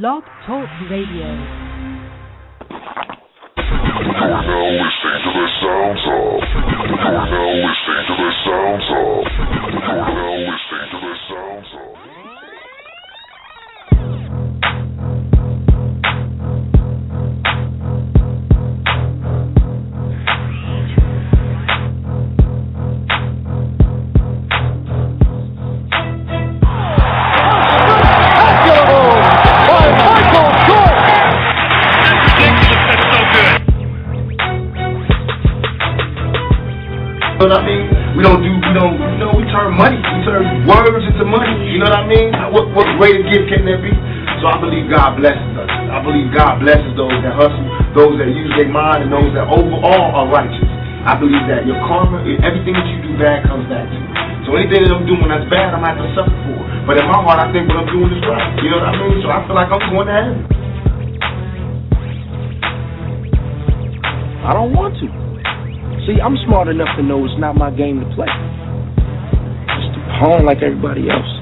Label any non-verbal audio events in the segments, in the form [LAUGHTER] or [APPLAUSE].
Blog Talk Radio. You're now listening to the sounds of. You're now listening to the sounds of. You're now listening to the sounds of. Gift can be? So I believe God blesses us. I believe God blesses those that hustle, those that use their mind, and those that overall are righteous. I believe that your karma, everything that you do bad comes back to you. So anything that I'm doing that's bad, I'm going to to suffer for. But in my heart, I think what I'm doing is right. You know what I mean? So I feel like I'm going to heaven. I don't want to. See, I'm smart enough to know it's not my game to play. Just a pawn like everybody else.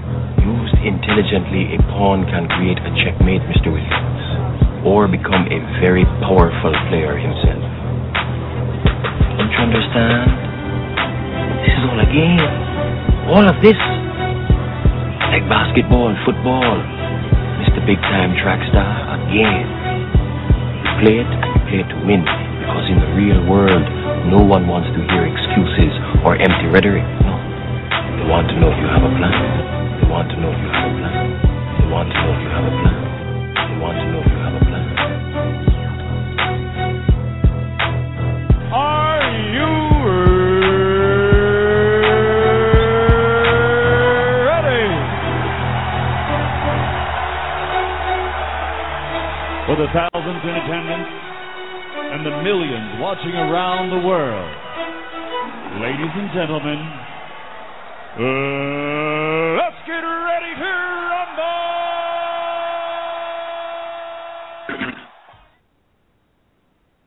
Intelligently, a pawn can create a checkmate, Mr. Williams, or become a very powerful player himself. Don't you understand? This is all a game. All of this. Like basketball, football, Mr. Big Time Track Star, a game. You play it and you play it to win. Because in the real world, no one wants to hear excuses or empty rhetoric. No. They want to know if you have a plan. Want to know if you have a plan. They want to know if you have a plan. They want to know if you have a plan. Are you ready? For the thousands in attendance and the millions watching around the world, ladies and gentlemen, uh,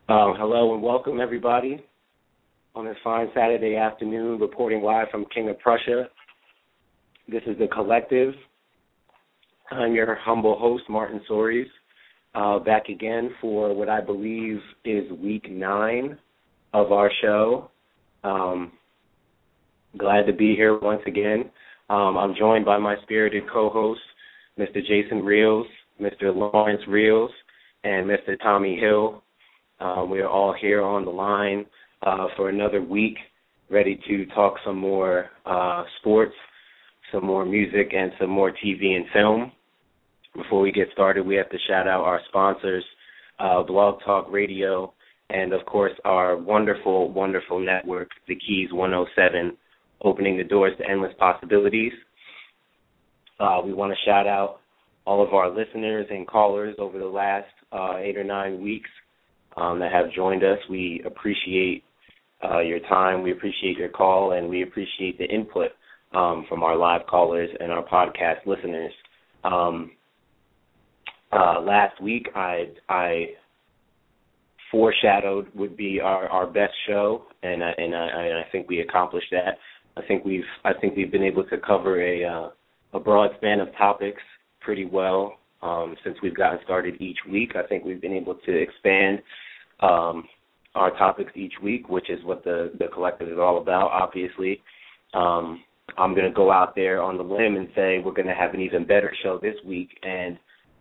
Um, hello and welcome, everybody, on this fine Saturday afternoon, reporting live from King of Prussia. This is the Collective. I'm your humble host, Martin Soaries, uh, back again for what I believe is week nine of our show. Um, glad to be here once again. Um, I'm joined by my spirited co-hosts, Mr. Jason Reels, Mr. Lawrence Reels, and Mr. Tommy Hill. Uh, we are all here on the line uh, for another week, ready to talk some more uh, sports, some more music, and some more TV and film. Before we get started, we have to shout out our sponsors, uh, Blog Talk Radio, and of course our wonderful, wonderful network, The Keys 107, opening the doors to endless possibilities. Uh, we want to shout out all of our listeners and callers over the last eight or nine weeks um, that have joined us. We appreciate uh, your time, we appreciate your call, and we appreciate the input um, from our live callers and our podcast listeners. Um, uh, last week, I I foreshadowed would be our, our best show, and I, and I, I think we accomplished that. I think we've I think we've been able to cover a uh, a broad span of topics pretty well um, since we've gotten started each week. I think we've been able to expand um, our topics each week, which is what the the collective is all about. Obviously, um, I'm going to go out there on the limb and say we're going to have an even better show this week and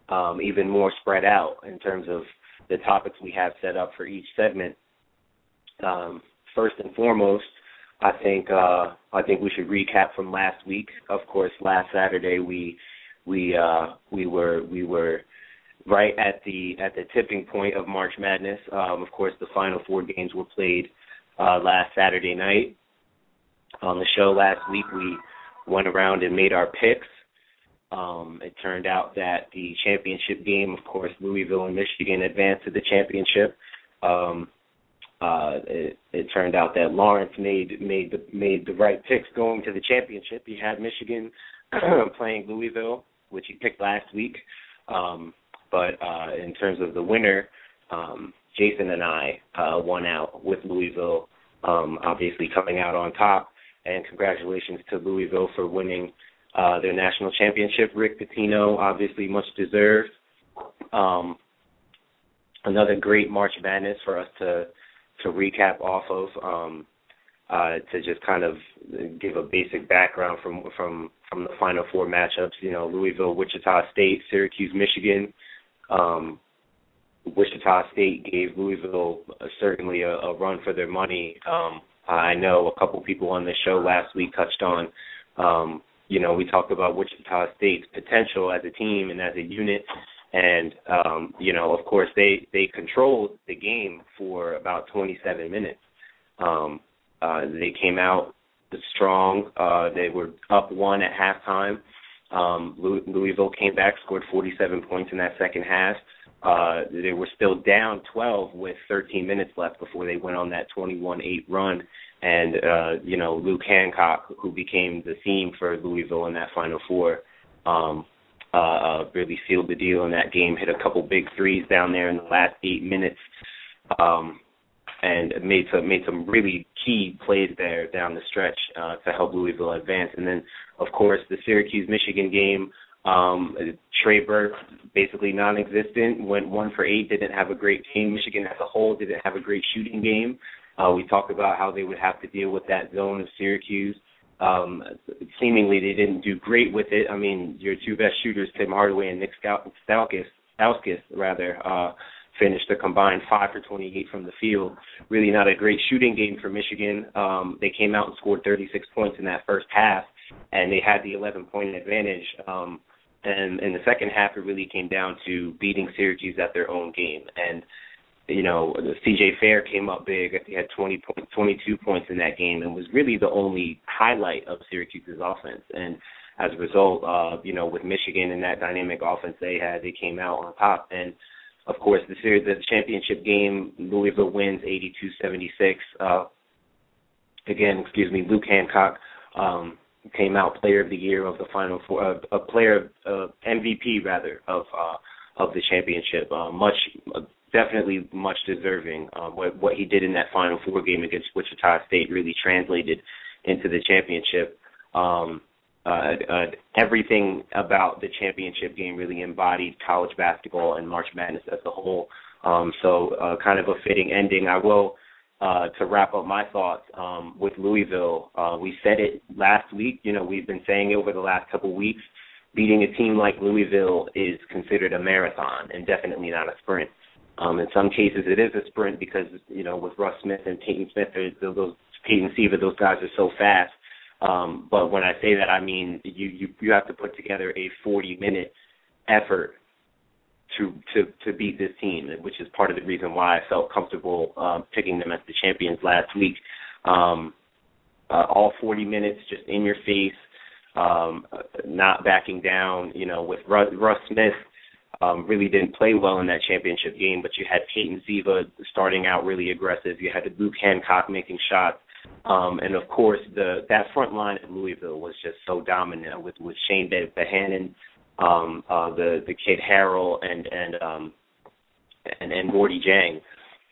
um, even more spread out in terms of the topics we have set up for each segment. Um, first and foremost, I think uh, I think we should recap from last week. Of course, last Saturday we we uh, we were we were right at the at the tipping point of March Madness. Um, of course, the final four games were played uh, last Saturday night. On the show last week, we went around and made our picks. Um, it turned out that the championship game, of course, Louisville and Michigan advanced to the championship. Um, uh, it, it turned out that Lawrence made made the made the right picks going to the championship. He had Michigan [CLEARS THROAT] playing Louisville, which he picked last week. Um, but uh, in terms of the winner, um, Jason and I uh, won out with Louisville, um, obviously coming out on top. And congratulations to Louisville for winning uh, their national championship. Rick Pitino, obviously much deserved. Um, another great March Madness for us to to recap off of. Um, uh, to just kind of give a basic background from from from the Final Four matchups. You know, Louisville, Wichita State, Syracuse, Michigan. Um, Wichita State gave Louisville uh, certainly a, a run for their money. Um, I know a couple people on the show last week touched on. Um, you know, we talked about Wichita State's potential as a team and as a unit, and um, you know, of course, they they controlled the game for about 27 minutes. Um, uh, they came out strong. Uh, they were up one at halftime. Um, Louisville came back, scored 47 points in that second half. Uh, they were still down 12 with 13 minutes left before they went on that 21-8 run. And uh, you know, Luke Hancock, who became the theme for Louisville in that Final Four, um, uh, uh, really sealed the deal in that game. Hit a couple big threes down there in the last eight minutes. Um, and made some made some really key plays there down the stretch uh, to help Louisville advance. And then, of course, the Syracuse Michigan game. Um, Trey Burke basically non-existent. Went one for eight. Didn't have a great game. Michigan as a whole didn't have a great shooting game. Uh, we talked about how they would have to deal with that zone of Syracuse. Um, seemingly, they didn't do great with it. I mean, your two best shooters, Tim Hardaway and Nick Stauskas, Stauskas rather, uh, finished a combined five for 28 from the field. Really not a great shooting game for Michigan. Um, they came out and scored 36 points in that first half, and they had the 11 point advantage. Um, and in the second half, it really came down to beating Syracuse at their own game. And you know, CJ Fair came up big. He had 20 point, 22 points in that game, and was really the only highlight of Syracuse's offense. And as a result, uh, you know, with Michigan and that dynamic offense they had, they came out on top. And of course, the series, the championship game, Louisville wins 82-76. Uh, again, excuse me, Luke Hancock um, came out Player of the Year of the Final Four, uh, a player of uh, MVP rather of uh, of the championship. Uh, much, uh, definitely much deserving. Uh, what what he did in that Final Four game against Wichita State really translated into the championship. Um, uh, uh, everything about the championship game really embodied college basketball and March Madness as a whole. Um, so, uh, kind of a fitting ending. I will uh, to wrap up my thoughts um, with Louisville. Uh, we said it last week. You know, we've been saying it over the last couple weeks. Beating a team like Louisville is considered a marathon and definitely not a sprint. Um, in some cases, it is a sprint because you know with Russ Smith and Peyton Smith, those Peyton Siva, those guys are so fast um, but when I say that, I mean you you you have to put together a 40 minute effort to to to beat this team, which is part of the reason why I felt comfortable um, picking them as the champions last week. Um, uh, all 40 minutes, just in your face, um, not backing down. You know, with Russ, Russ Smith, um, really didn't play well in that championship game, but you had Peyton Siva starting out really aggressive. You had Luke Hancock making shots. Um, and of course, the that front line at Louisville was just so dominant with with Chane Behanan, um, uh, the the kid Harrell, and and um, and and Gorgui Dieng.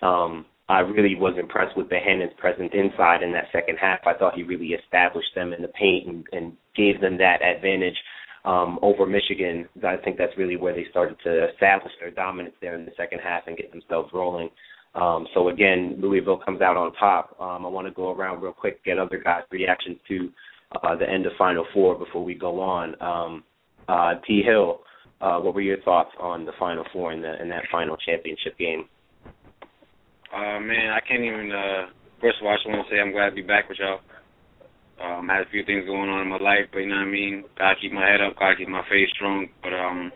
Um, I really was impressed with Behanan's presence inside in that second half. I thought he really established them in the paint and, and gave them that advantage um, over Michigan. I think that's really where they started to establish their dominance there in the second half and get themselves rolling. Um, so again, Louisville comes out on top. Um, I want to go around real quick, get other guys' reactions to uh, the end of Final Four before we go on. Um, uh, T. Hill, uh, what were your thoughts on the Final Four in, the, in that final championship game? Uh, man, I can't even. Uh, first of all, I just want to say I'm glad to be back with y'all. Um, I had a few things going on in my life, but you know what I mean. Gotta keep my head up, gotta keep my face strong. But um,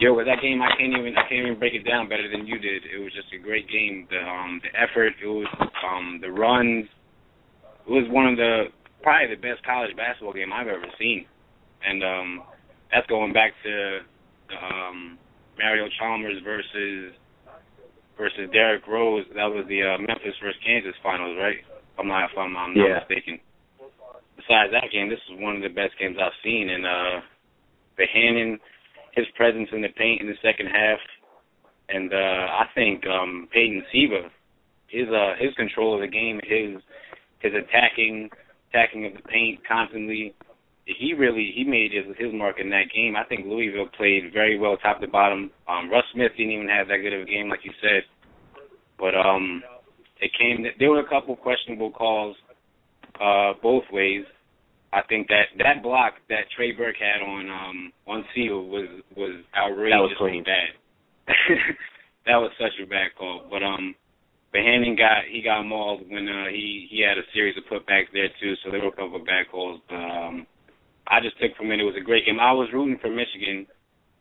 Yo, with that game, I can't even I can't even break it down better than you did. It was just a great game. The um the effort, it was um the runs. It was one of the probably the best college basketball game I've ever seen, and um that's going back to the um Mario Chalmers versus versus Derrick Rose. That was the uh, Memphis versus Kansas finals, right? If I'm not if I'm, I'm not yeah. mistaken. Besides that game, this is one of the best games I've seen, and uh, Behanan his presence in the paint in the second half, and uh, I think um, Peyton Siva, his uh, his control of the game, his his attacking attacking of the paint constantly. he really he made his his mark in that game. I think Louisville played very well top to bottom. Um, Russ Smith didn't even have that good of a game, like you said. But um, it came. There were a couple questionable calls uh, both ways. I think that that block that Trey Burke had on um on Seal was was outrageously bad. [LAUGHS] that was such a bad call. But um Behanan got he got mauled when uh, he he had a series of putbacks there too, so there were a couple of bad calls. But um I just took from it it was a great game. I was rooting for Michigan,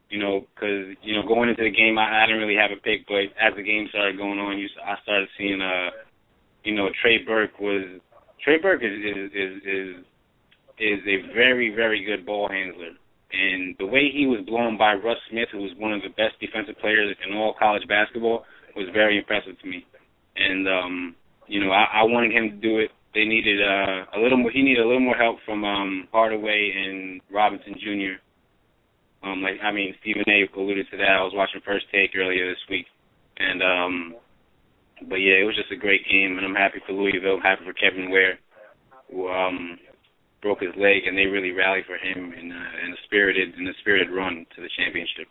you know, because you know going into the game I, I didn't really have a pick, but as the game started going on, you I started seeing uh you know Trey Burke was Trey Burke is is is, is is a very, very good ball handler. And the way he was blown by Russ Smith, who was one of the best defensive players in all college basketball, was very impressive to me. And um, you know, I, I wanted him to do it. They needed uh, a little more. He needed a little more help from um, Hardaway and Robinson Jr. Um, like I mean, Stephen A. alluded to that. I was watching First Take earlier this week, and um, but yeah, it was just a great game, and I'm happy for Louisville. I'm happy for Kevin Ware, who um, broke his leg, and they really rallied for him in, uh, in a spirited in a spirited run to the championship.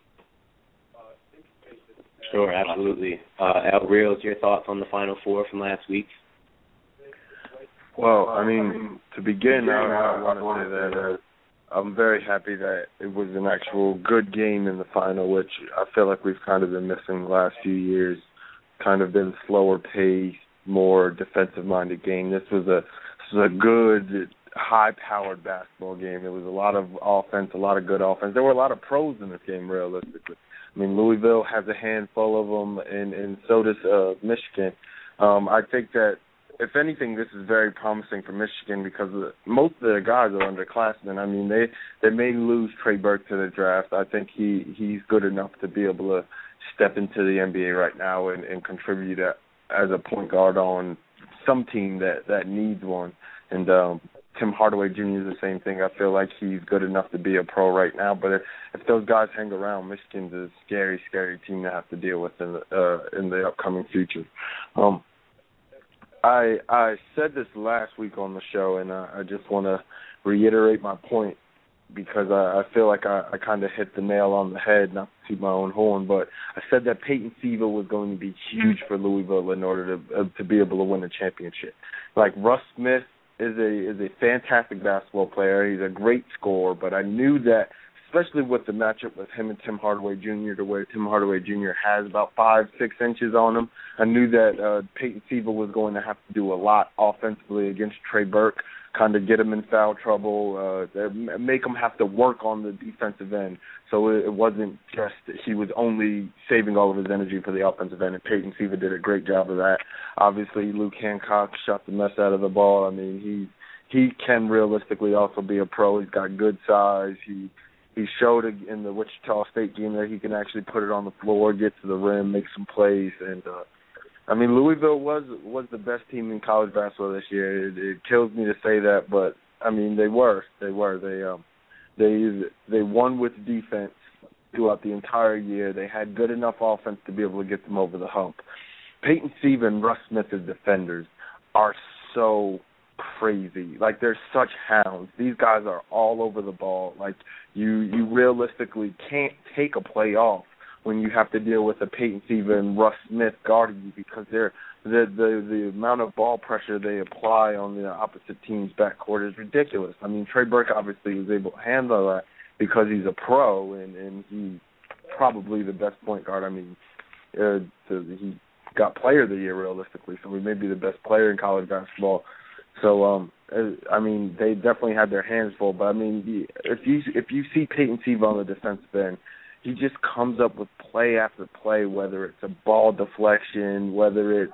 Sure, absolutely. Uh, Al Reels, your thoughts on the Final Four from last week? Well, I mean, to begin, I, I want to say that uh, I'm very happy that it was an actual good game in the final, which I feel like we've kind of been missing the last few years. Kind of been slower paced, more defensive minded game. This was a this was a good high powered basketball game. It was a lot of offense, a lot of good offense. There were a lot of pros in this game, realistically. I mean, Louisville has a handful of them, and and so does uh, Michigan. Um, I think that if anything, this is very promising for Michigan because most of their guys are underclassmen. I mean, they they may lose Trey Burke to the draft. I think he he's good enough to be able to step into the NBA right now and, and contribute as a point guard on some team that that needs one. And um, Tim Hardaway Jr. is the same thing. I feel like he's good enough to be a pro right now. But if, if those guys hang around, Michigan's a scary, scary team to have to deal with in the uh, in the upcoming future. Um, I I said this last week on the show, and I, I just want to reiterate my point because I, I feel like I, I kind of hit the nail on the head, not to my own horn, but I said that Peyton Siva was going to be huge for Louisville in order to uh, to be able to win a championship. Like Russ Smith is a is a fantastic basketball player. He's a great scorer, but I knew that especially with the matchup with him and Tim Hardaway Jr. to where Tim Hardaway Jr. has about five, six inches on him. I knew that uh, Peyton Siva was going to have to do a lot offensively against Trey Burke, kind of get him in foul trouble, uh, make him have to work on the defensive end. So it, wasn't just that he was only saving all of his energy for the offensive end, and Peyton Siva did a great job of that. Obviously, Luke Hancock shot the mess out of the ball. I mean, he he can realistically also be a pro. He's got good size. He he showed in the Wichita State game that he can actually put it on the floor, get to the rim, make some plays, and uh, I mean Louisville was was the best team in college basketball this year. It, it kills me to say that, but I mean they were, they were, they um they they won with defense throughout the entire year. They had good enough offense to be able to get them over the hump. Peyton Siva and Russ Smith as defenders are so crazy. Like they're such hounds. These guys are all over the ball. Like you you realistically can't take a play off when you have to deal with a Peyton Siva Russ Smith guarding you because they're the the the amount of ball pressure they apply on the opposite team's backcourt is ridiculous. I mean Trey Burke obviously was able to handle that because he's a pro and and he's probably the best point guard. I mean, uh, to, he got player of the year realistically, so he may be the best player in college basketball. So um uh, I mean they definitely had their hands full, but I mean if you if you see Peyton Siva on the defensive end, he just comes up with play after play, whether it's a ball deflection, whether it's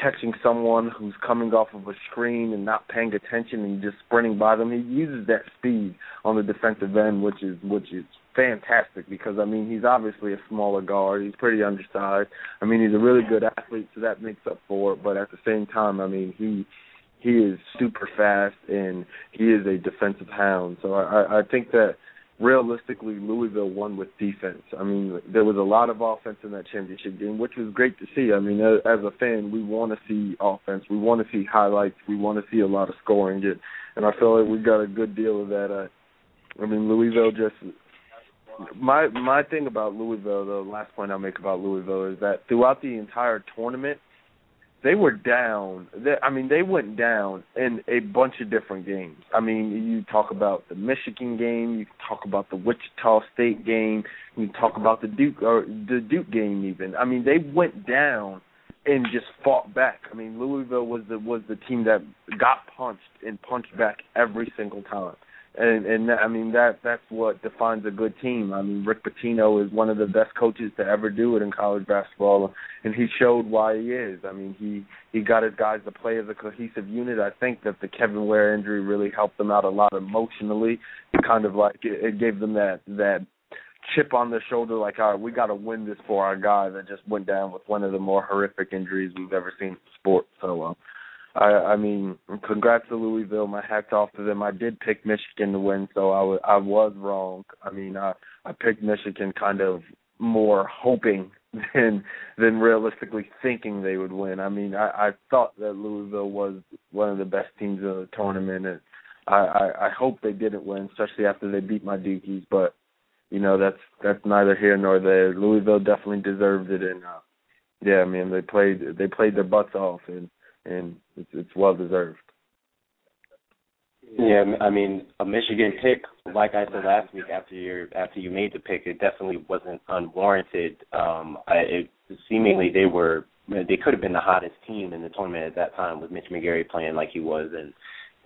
catching someone who's coming off of a screen and not paying attention and just sprinting by them. He uses that speed on the defensive end, which is which is fantastic because I mean he's obviously a smaller guard. He's pretty undersized. I mean he's a really good athlete, so that makes up for it. But at the same time, I mean he he is super fast and he is a defensive hound. So I, I think that realistically Louisville won with defense. I mean, there was a lot of offense in that championship game, which was great to see. I mean, as a fan, we want to see offense. We want to see highlights. We want to see a lot of scoring. And I feel like we got a good deal of that uh, I mean, Louisville just my my thing about Louisville, the last point I'll make about Louisville is that throughout the entire tournament, they were down. They, I mean, they went down in a bunch of different games. I mean, you talk about the Michigan game, you talk about the Wichita State game, you talk about the Duke or the Duke game even. I mean, they went down and just fought back. I mean, Louisville was the was the team that got punched and punched back every single time and and I mean that that's what defines a good team. I mean Rick Pitino is one of the best coaches to ever do it in college basketball, and he showed why he is. I mean he he got his guys to play as a cohesive unit. I think that the Kevin Ware injury really helped them out a lot emotionally. It kind of like it, it gave them that that chip on their shoulder, like all right, we got to win this for our guy that just went down with one of the more horrific injuries we've ever seen in sports. So. Uh, I, I mean, congrats to Louisville. My hat's off to them. I did pick Michigan to win, so I was I was wrong. I mean, I I picked Michigan kind of more hoping than than realistically thinking they would win. I mean, I, I thought that Louisville was one of the best teams in the tournament, and I, I I hope they didn't win, especially after they beat my Dukies. But you know, that's that's neither here nor there. Louisville definitely deserved it, and uh, yeah, I mean, they played they played their butts off, and and it's, it's well deserved. Yeah, I mean, a Michigan pick, like I said last week after you after you made the pick, it definitely wasn't unwarranted. Um, I, it seemingly they were they could have been the hottest team in the tournament at that time with Mitch McGary playing like he was, and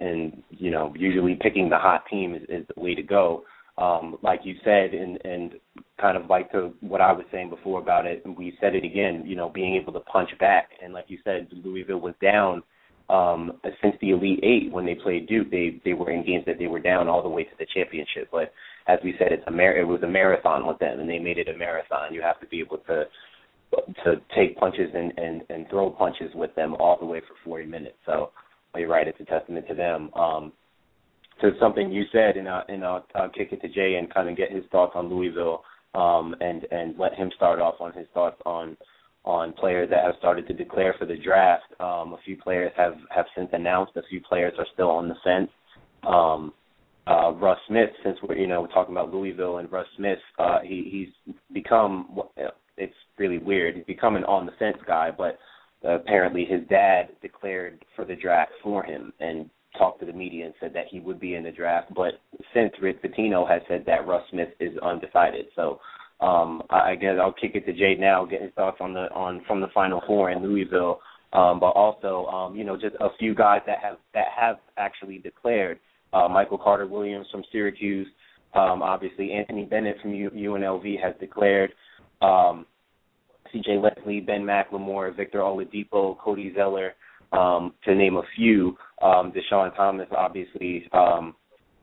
and you know usually picking the hot team is, is the way to go. Um, like you said, and and kind of like to what I was saying before about it, and we said it again. You know, being able to punch back, and like you said, Louisville was down um, since the Elite Eight when they played Duke. They they were in games that they were down all the way to the championship. But as we said, it's a mar- it was a marathon with them, and they made it a marathon. You have to be able to to take punches and and and throw punches with them all the way for 40 minutes. So you're right, it's a testament to them. Um, to something you said, and, uh, and I'll, I'll kick it to Jay and kind of get his thoughts on Louisville, um, and and let him start off on his thoughts on on players that have started to declare for the draft. Um, a few players have have since announced. A few players are still on the fence. Um, uh, Russ Smith, since we're you know we're talking about Louisville and Russ Smith, uh, he, he's become it's really weird. He's become an on the fence guy, but apparently his dad declared for the draft for him, and talked to the media and said that he would be in the draft. But since Rick Pitino has said that Russ Smith is undecided, so um, I guess I'll kick it to Jay now, get his thoughts on the on from the Final Four in Louisville. Um, but also, um, you know, just a few guys that have that have actually declared. Uh, Michael Carter Williams from Syracuse, um, obviously Anthony Bennett from UNLV has declared. Um, C.J. Leslie, Ben McLemore, Victor Oladipo, Cody Zeller, um, to name a few. Um, Deshaun Thomas, obviously, um,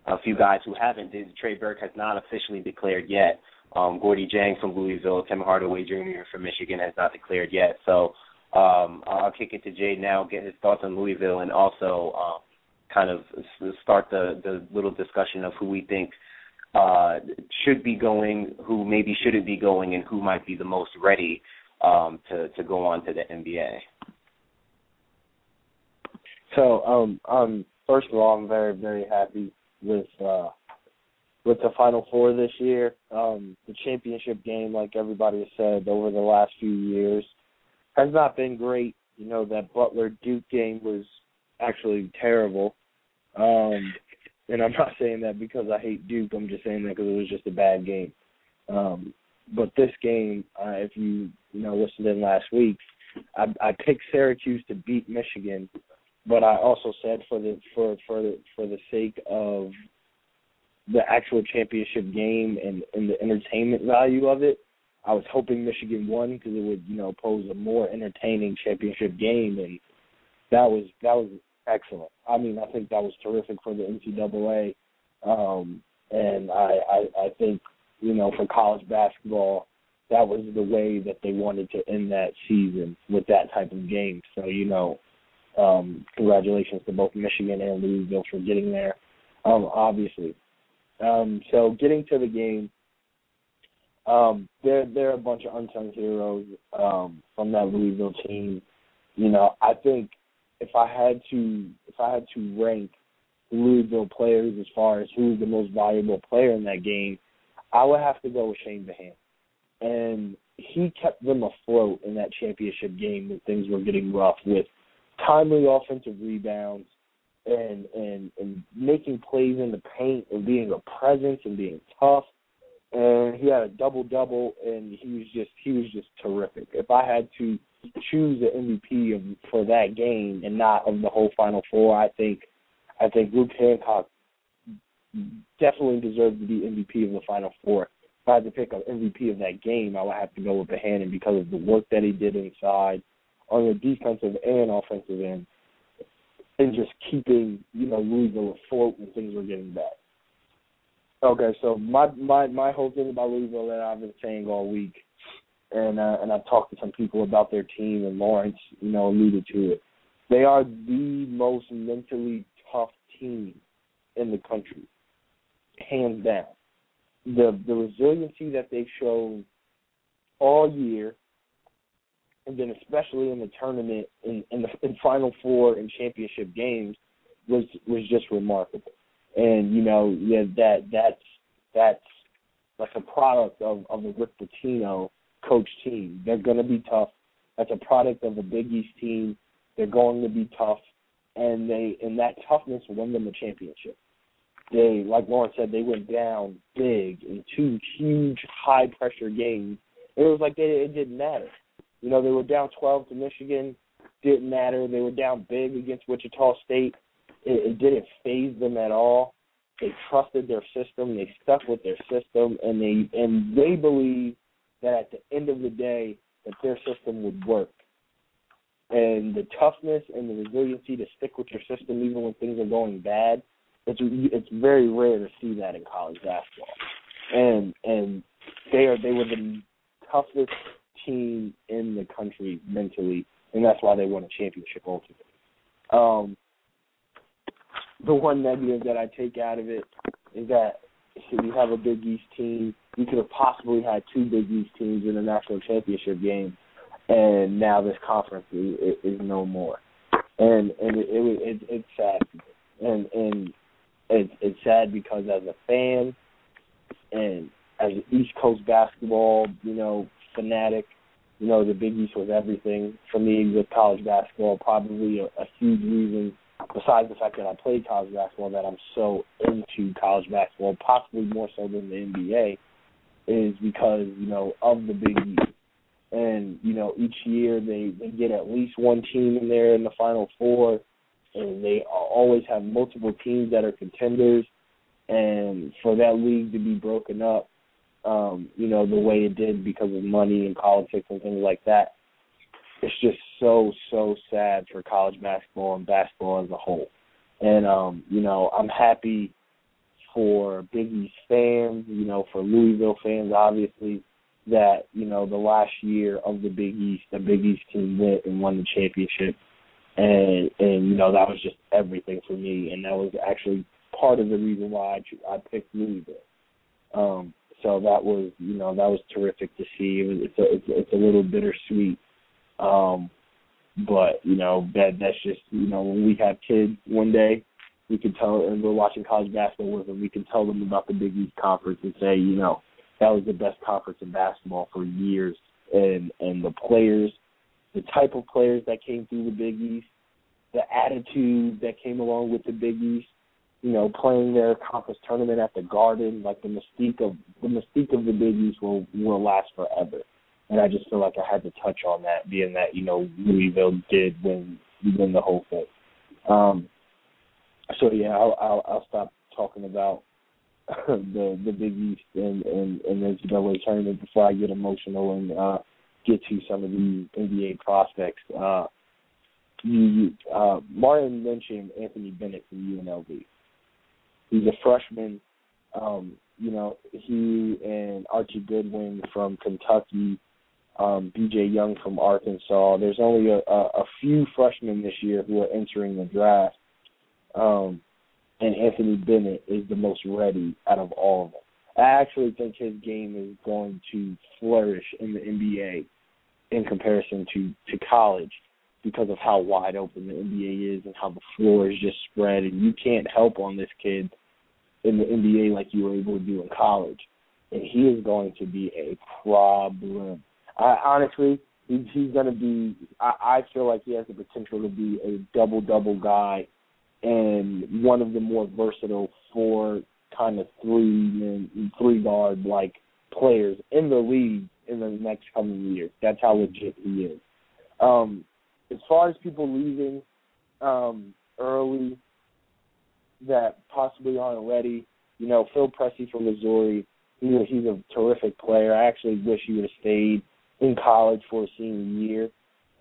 a few guys who haven't. Trey Burke has not officially declared yet. Um, Gorgui Dieng from Louisville, Tim Hardaway Jr. from Michigan has not declared yet. So um, I'll kick it to Jay now, get his thoughts on Louisville, and also uh, kind of start the, the little discussion of who we think uh, should be going, who maybe shouldn't be going, and who might be the most ready um, to, to go on to the NBA. So, um, um, first of all, I'm very, very happy with uh, with the Final Four this year. Um, the championship game, like everybody has said over the last few years, has not been great. You know that Butler Duke game was actually terrible. Um, and I'm not saying that because I hate Duke. I'm just saying that because it was just a bad game. Um, but this game, uh, if you you know listened in last week, I, I picked Syracuse to beat Michigan but I also said for the for for the for the sake of the actual championship game and and the entertainment value of it, I was hoping Michigan won because it would you know pose a more entertaining championship game, and that was that was excellent. I mean, I think that was terrific for the NCAA, um, and I, I I think you know for college basketball. That was the way that they wanted to end that season with that type of game. So you know, um, congratulations to both Michigan and Louisville for getting there, um, obviously. Um, so getting to the game, um, there there are a bunch of unsung heroes um, from that Louisville team. You know, I think if I had to if I had to rank Louisville players as far as who's the most valuable player in that game, I would have to go with Chane Behan. And he kept them afloat in that championship game when things were getting rough with timely offensive rebounds and and and making plays in the paint and being a presence and being tough. And he had a double double and he was just he was just terrific. If I had to choose the MVP of for that game and not of the whole Final Four, I think I think Luke Hancock definitely deserved to be MVP of the Final Four. If I had to pick an MVP of that game, I would have to go with Behanan because of the work that he did inside on the defensive and offensive end, and just keeping you know Louisville afloat when things were getting bad. Okay, so my my my whole thing about Louisville that I've been saying all week, and uh, and I've talked to some people about their team, and Lawrence, you know, alluded to it. They are the most mentally tough team in the country, hands down. The the resiliency that they've shown all year, and then especially in the tournament in in the in Final Four and championship games, was was just remarkable. And you know, yeah, that that's that's like a product of of the Rick Pitino coach team. They're going to be tough. That's a product of the Big East team. They're going to be tough, and they and that toughness won them the championship. They, like Lauren said, they went down big in two huge high pressure games. It was like they, it didn't matter. You know, they were down 12 to Michigan, didn't matter. They were down big against Wichita State. It, it didn't phase them at all. They trusted their system. They stuck with their system, and they and they believe that at the end of the day, that their system would work. And the toughness and the resiliency to stick with your system even when things are going bad, it's it's very rare to see that in college basketball. And and they are they were the toughest team in the country mentally, and that's why they won a championship ultimately. Um, the one negative that I take out of it is that we have a Big East team. We could have possibly had two Big East teams in the national championship game, and now this conference is, is no more. And and it, it, it it's sad, and and it's it's sad because as a fan and as an East Coast basketball, you know, fanatic, you know, the Big East was everything for me with college basketball. Probably a, a huge reason besides the fact that I played college basketball, that I'm so into college basketball, possibly more so than the NBA, is because you know of the Big East, and you know each year they they get at least one team in there in the Final Four, and they always have multiple teams that are contenders, and for that league to be broken up, um, you know the way it did because of money and politics and things like that, it's just so so sad for college basketball and basketball as a whole. And um, you know, I'm happy for Big East fans, you know, for Louisville fans obviously that, you know, the last year of the Big East, the Big East team went and won the championship. And and you know, that was just everything for me and that was actually part of the reason why I I picked Louisville. Um so that was, you know, that was terrific to see. It was, it's a it's, it's a little bittersweet um, but you know that that's just you know when we have kids one day, we can tell and we're watching college basketball with them. We can tell them about the Big East conference and say you know that was the best conference in basketball for years, and and the players, the type of players that came through the Big East, the attitude that came along with the Big East, you know, playing their conference tournament at the Garden, like the mystique of the mystique of the Big East will will last forever and I just feel like I had to touch on that, being that you know Louisville did win win the whole thing. Um, so yeah, I'll, I'll I'll stop talking about [LAUGHS] the the Big East and and and the NCAA tournament before I get emotional and uh, get to some of the NBA prospects. Uh, you, uh, Martin mentioned Anthony Bennett from UNLV. He's a freshman. Um, you know, he and Archie Goodwin from Kentucky um, BJ Young from Arkansas. There's only a, a, a few freshmen this year who are entering the draft, um, and Anthony Bennett is the most ready out of all of them. I actually think his game is going to flourish in the NBA in comparison to to college. because of how wide open the NBA is and how the floor is just spread, and you can't help on this kid in the NBA like you were able to do in college. And he is going to be a problem. I honestly, he's, he's going to be. I, I feel like he has the potential to be a double double guy and one of the more versatile four kind of three and three guard like players in the league in the next coming year. That's how legit he is. Um, as far as people leaving um, early that possibly aren't ready, you know, Phil Pressey from Missouri, he, he's a terrific player. I actually wish he would have stayed in college for a senior year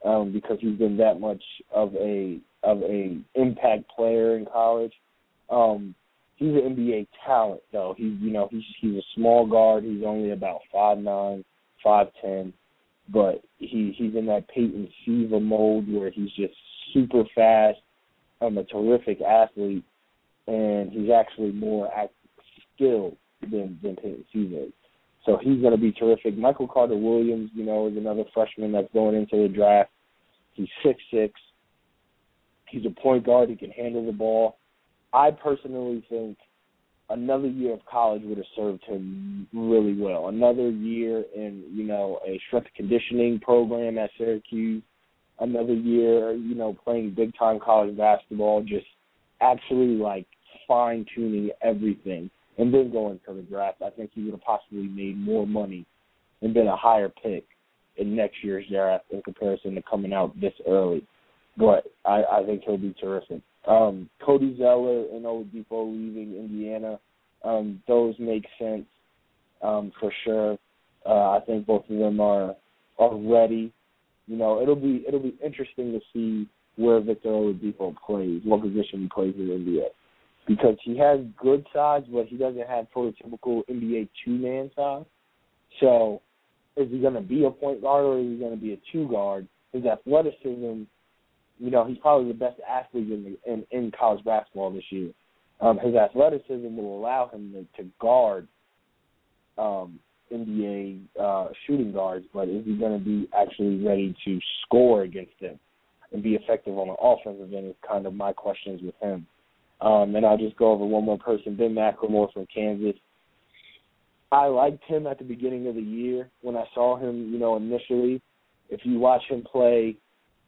um, because he's been that much of a of a impact player in college. Um, he's an NBA talent though. He's you know he's he's a small guard. He's only about five nine, five ten, but he he's in that Peyton Siva mode where he's just super fast. I'm a terrific athlete, and he's actually more skilled than than Peyton Siva is. So he's going to be terrific. Michael Carter Williams, you know, is another freshman that's going into the draft. He's six six. He's a point guard. He can handle the ball. I personally think another year of college would have served him really well. Another year in, you know, a strength conditioning program at Syracuse. Another year, you know, playing big time college basketball, just actually like fine tuning everything and then going to the draft. I think he would have possibly made more money and been a higher pick in next year's draft in comparison to coming out this early. But I, I think he'll be terrific. Um, Cody Zeller and Oladipo leaving Indiana, um, those make sense um, for sure. Uh, I think both of them are are ready. You know, it'll be it'll be interesting to see where Victor Oladipo plays, what position he plays in the NBA, because he has good size, but he doesn't have prototypical NBA two man size. So, is he going to be a point guard or is he going to be a two guard? His athleticism you know, he's probably the best athlete in the, in, in college basketball this year. Um, his athleticism will allow him to, to guard um, NBA uh, shooting guards, but is he going to be actually ready to score against them and be effective on the offensive end? Is kind of my questions with him. Um, and I'll just go over one more person, Ben McLemore from Kansas. I liked him at the beginning of the year when I saw him, you know, initially. If you watch him play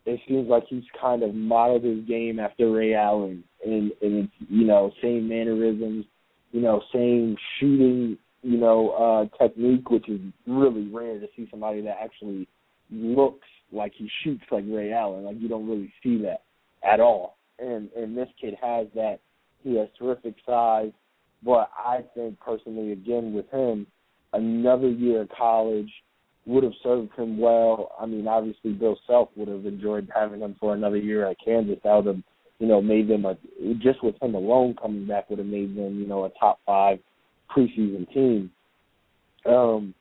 it seems like he's kind of modeled his game after Ray Allen, and and you know same mannerisms, you know same shooting, you know uh technique, which is really rare to see somebody that actually looks like he shoots like Ray Allen. Like you don't really see that at all, and and this kid has that. He has terrific size, but I think personally, again with him, another year of college would have served him well. I mean, obviously Bill Self would have enjoyed having him for another year at Kansas. That would have, you know, made them a just with him alone coming back would have made them, you know, a top five preseason team. Um,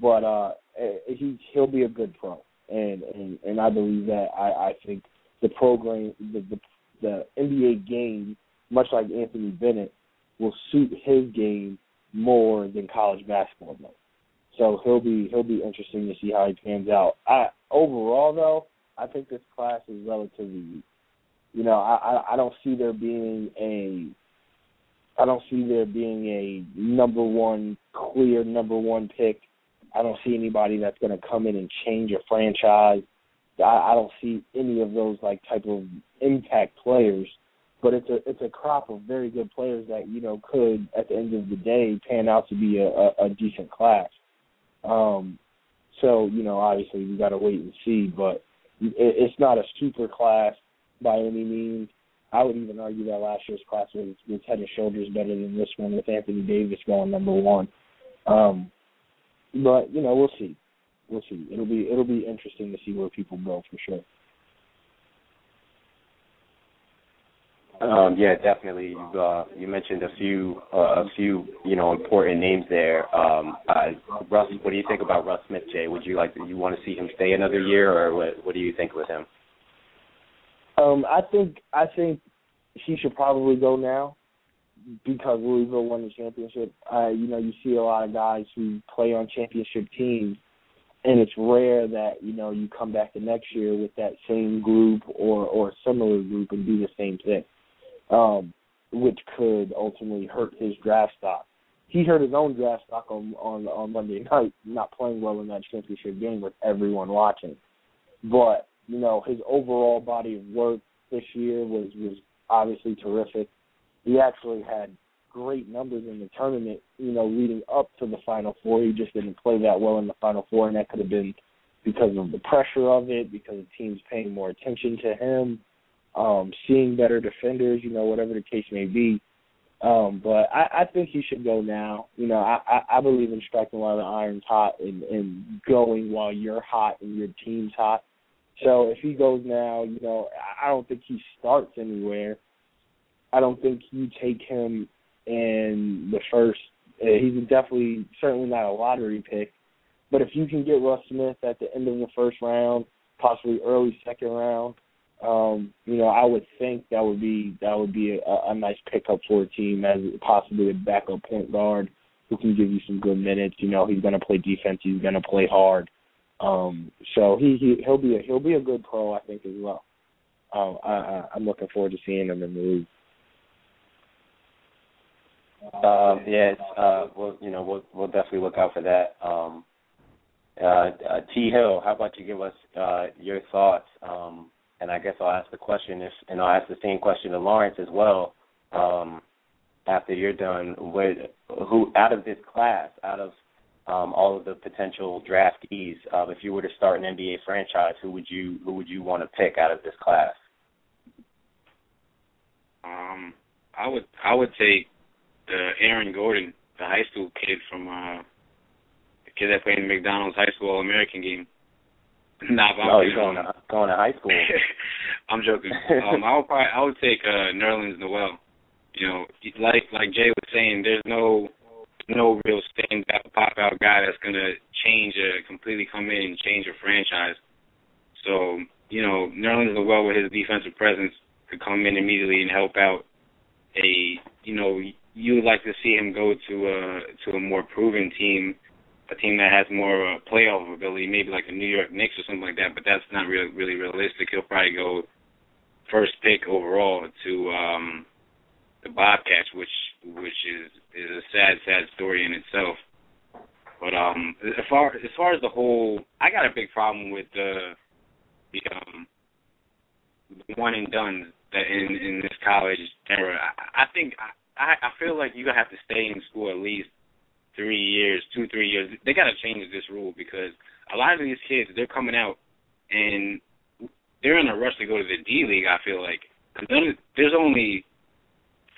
but uh, eh, he he'll be a good pro, and and and I believe that. I I think the program, the the, the NBA game, much like Anthony Bennett, will suit his game more than college basketball does. So he'll be he'll be interesting to see how he pans out. I overall though, I think this class is relatively, you know, I I, I don't see there being a I don't see there being a number one clear number one pick. I don't see anybody that's going to come in and change a franchise. I, I don't see any of those like type of impact players. But it's a it's a crop of very good players that you know could at the end of the day pan out to be a, a, a decent class. Um, so you know, obviously we got to wait and see, but it, it's not a super class by any means. I would even argue that last year's class was, was head and shoulders better than this one with Anthony Davis going number one. Um, but you know, we'll see. We'll see. It'll be it'll be interesting to see where people go for sure. Um, yeah, definitely. You, uh, you mentioned a few, uh, a few, you know, important names there. Um, uh, Russ, what do you think about Russ Smith, Jay? Would you like to, you want to see him stay another year, or what? What do you think with him? Um, I think I think he should probably go now because Louisville won the championship. Uh, you know, you see a lot of guys who play on championship teams and it's rare that you know you come back the next year with that same group or or similar group and do the same thing, um, which could ultimately hurt his draft stock. He hurt his own draft stock on on on Monday [LAUGHS] night, not playing well in that championship game with everyone watching. But you know his overall body of work this year was was obviously terrific. He actually had great numbers in the tournament, you know, leading up to the Final Four. He just didn't play that well in the Final Four, and that could have been because of the pressure of it, because the team's paying more attention to him, um, seeing better defenders, you know, whatever the case may be. Um, but I, I think he should go now. You know, I, I, I believe in striking while the iron's hot and, and going while you're hot and your team's hot. So if he goes now, you know, I don't think he starts anywhere. I don't think you take him in the first. Uh, he's definitely certainly not a lottery pick, but if you can get Russ Smith at the end of the first round, possibly early second round, um, you know, I would think that would be that would be a, a nice pickup for a team as possibly a backup point guard who can give you some good minutes. You know, he's going to play defense. He's going to play hard. Um, so he, he he'll be a, he'll be a good pro, I think, as well. Um, I, I'm looking forward to seeing him in the league. Um, yeah, it's, uh, we'll you know we'll we'll definitely look out for that. Um, uh, uh, T Hill, how about you give us uh, your thoughts? Um, and I guess I'll ask the question if, and I'll ask the same question to Lawrence as well. Um, after you're done, with who out of this class, out of um, all of the potential draftees, uh, if you were to start an NBA franchise, who would you who would you want to pick out of this class? Um, I would I would take the Aaron Gordon, the high school kid from uh the kid that played in McDonald's high school All American game. [LAUGHS] nah, but no, he's going to going to high school. [LAUGHS] I'm joking. Um, I would probably I would take uh, Nerlens Noel. You know, like like Jay was saying, there's no no real stand out pop out guy that's gonna change a completely come in and change a franchise. So you know, Nerlens Noel with his defensive presence could come in immediately and help out a you know you would like to see him go to a to a more proven team, a team that has more uh, playoff ability, maybe like the New York Knicks or something like that. But that's not really really realistic. He'll probably go first pick overall to um the Bobcats, which which is is a sad sad story in itself. But um as far as far as the whole, I got a big problem with the the um one and done that in in this college era. I, I think I I feel like you have to stay in school at least three years, two three years. They got to change this rule because a lot of these kids they're coming out and they're in a rush to go to the D League. I feel like because there's only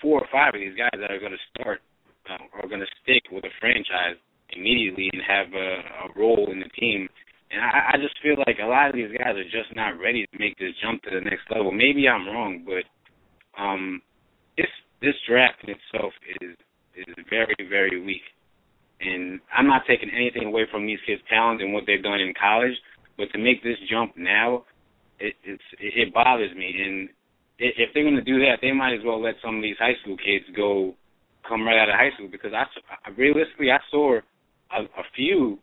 four or five of these guys that are to start um, are to stick with a franchise immediately and have a, a role in the team. And I, I just feel like a lot of these guys are just not ready to make this jump to the next level. Maybe I'm wrong, but um, this this draft in itself is is very very weak, and I'm not taking anything away from these kids' talent and what they've done in college, but to make this jump now, it it's it bothers me. And if they're going to do that, they might as well let some of these high school kids go come right out of high school because I realistically I saw a, a few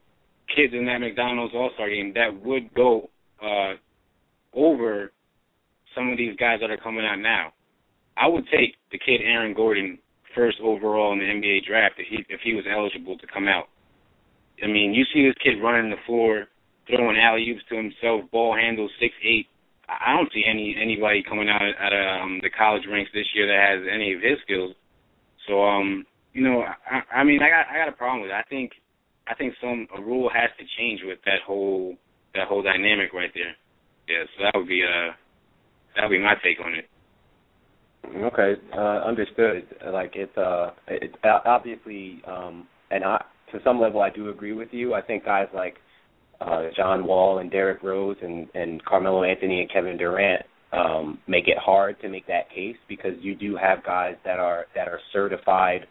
kids in that McDonald's All Star game that would go uh over some of these guys that are coming out now. I would take the kid Aaron Gordon first overall in the NBA draft if he if he was eligible to come out. I mean, you see this kid running the floor, throwing alley oops to himself, ball handles six eight. I don't see any anybody coming out at um, the college ranks this year that has any of his skills. So um, you know, I, I mean, I got I got a problem with it. I think I think some a rule has to change with that whole that whole dynamic right there. Yeah, so that would be uh that would be my take on it. Okay, uh, understood. Like it's uh, it's obviously, um, and I, to some level, I do agree with you. I think guys like uh, John Wall and Derrick Rose and and Carmelo Anthony and Kevin Durant um, make it hard to make that case because you do have guys that are that are certified.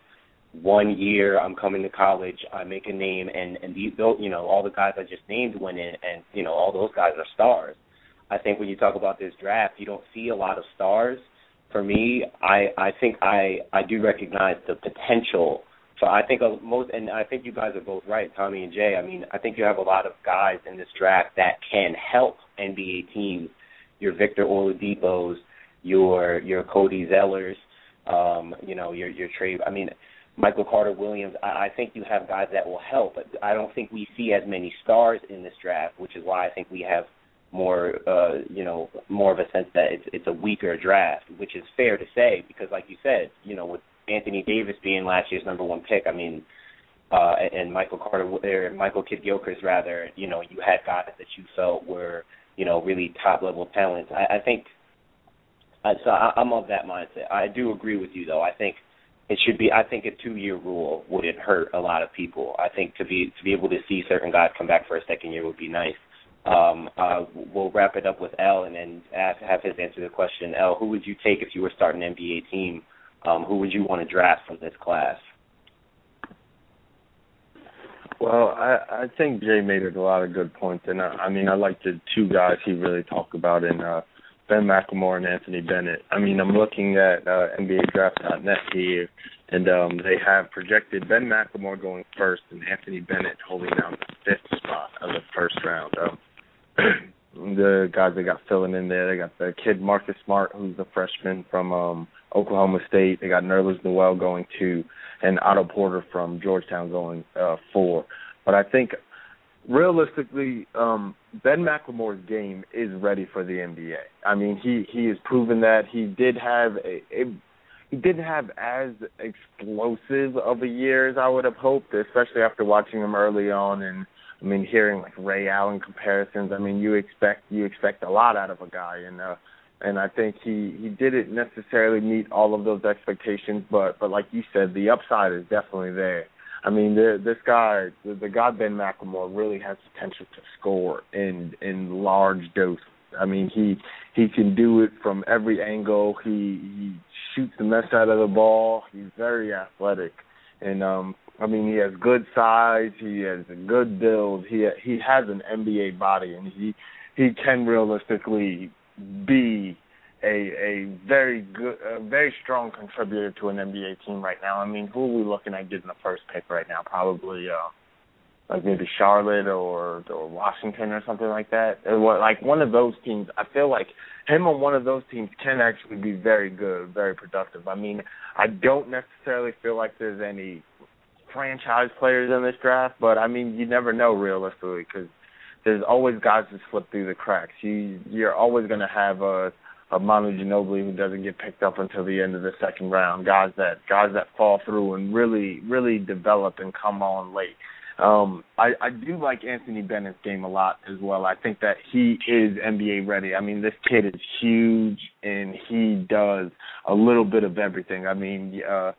One year, I'm coming to college, I make a name, and and these, you know, all the guys I just named went in, and you know, all those guys are stars. I think when you talk about this draft, you don't see a lot of stars for me, I I think I I do recognize the potential So I think most, and I think you guys are both right, Tommy and Jay. I mean, I think you have a lot of guys in this draft that can help NBA teams. Your Victor Oladipo's, your your Cody Zellers, um, you know, your your Trey. I mean, Michael Carter Williams. I, I think you have guys that will help, I don't think we see as many stars in this draft, which is why I think we have more, uh, you know, more of a sense that it's it's a weaker draft, which is fair to say because, like you said, you know, with Anthony Davis being last year's number one pick, I mean, uh, and Michael Carter or Michael Kidd Gilchrist rather, you know, you had guys that you felt were, you know, really top level talents. I, I think. Uh, so I, I'm of that mindset. I do agree with you though. I think it should be. I think a two year rule wouldn't hurt a lot of people. I think to be to be able to see certain guys come back for a second year would be nice. Um, uh, we'll wrap it up with L and then ask, have his answer the question. L, who would you take if you were starting an NBA team? Um, who would you want to draft from this class? Well, I I think Jay made a lot of good points, and I, I mean I like the two guys he really talked about in uh, Ben McLemore and Anthony Bennett. I mean I'm looking at uh, NBA Draft.net here, and um, they have projected Ben McLemore going first and Anthony Bennett holding down the fifth spot of the first round. Um, [COUGHS] the guys they got filling in there. They got the kid Marcus Smart, who's a freshman from um Oklahoma State. They got Nerlens Noel going two, and Otto Porter from Georgetown going uh four. But I think realistically, um Ben McLemore's game is ready for the NBA. I mean, he he has proven that he did have a, a he didn't have as explosive of a year as I would have hoped, especially after watching him early on and I mean, hearing like Ray Allen comparisons, I mean, you expect you expect a lot out of a guy, and uh, and I think he he didn't necessarily meet all of those expectations, but but like you said, the upside is definitely there. I mean, the, this guy, the, the guy Ben McLemore, really has potential to score in in large doses. I mean, he he can do it from every angle. He he shoots the mess out of the ball. He's very athletic, and um, I mean, he has good size. He has a good build. He he has an NBA body, and he he can realistically be a a very good, a very strong contributor to an NBA team right now. I mean, who are we looking at getting the first pick right now? Probably uh, like maybe Charlotte or or Washington or something like that. Or like one of those teams. I feel like him on one of those teams can actually be very good, very productive. I mean, I don't necessarily feel like there's any franchise players in this draft, but I mean, you never know realistically because there's always guys that slip through the cracks. You you're always going to have a a Manu Ginobili who doesn't get picked up until the end of the second round. Guys that guys that fall through and really really develop and come on late. Um, I, I do like Anthony Bennett's game a lot as well. I think that he is NBA ready. I mean, this kid is huge and he does a little bit of everything. I mean, uh,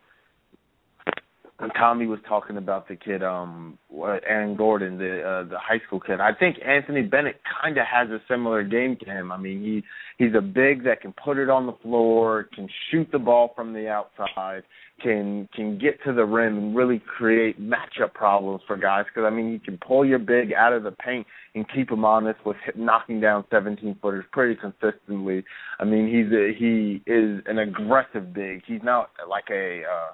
Tommy was talking about the kid, um, Aaron Gordon, the uh, the high school kid. I think Anthony Bennett kind of has a similar game to him. I mean, he he's a big that can put it on the floor, can shoot the ball from the outside, can can get to the rim and really create matchup problems for guys. Because I mean, he can pull your big out of the paint and keep him honest with knocking down 17 footers pretty consistently. I mean, he's a, he is an aggressive big. He's not like a uh,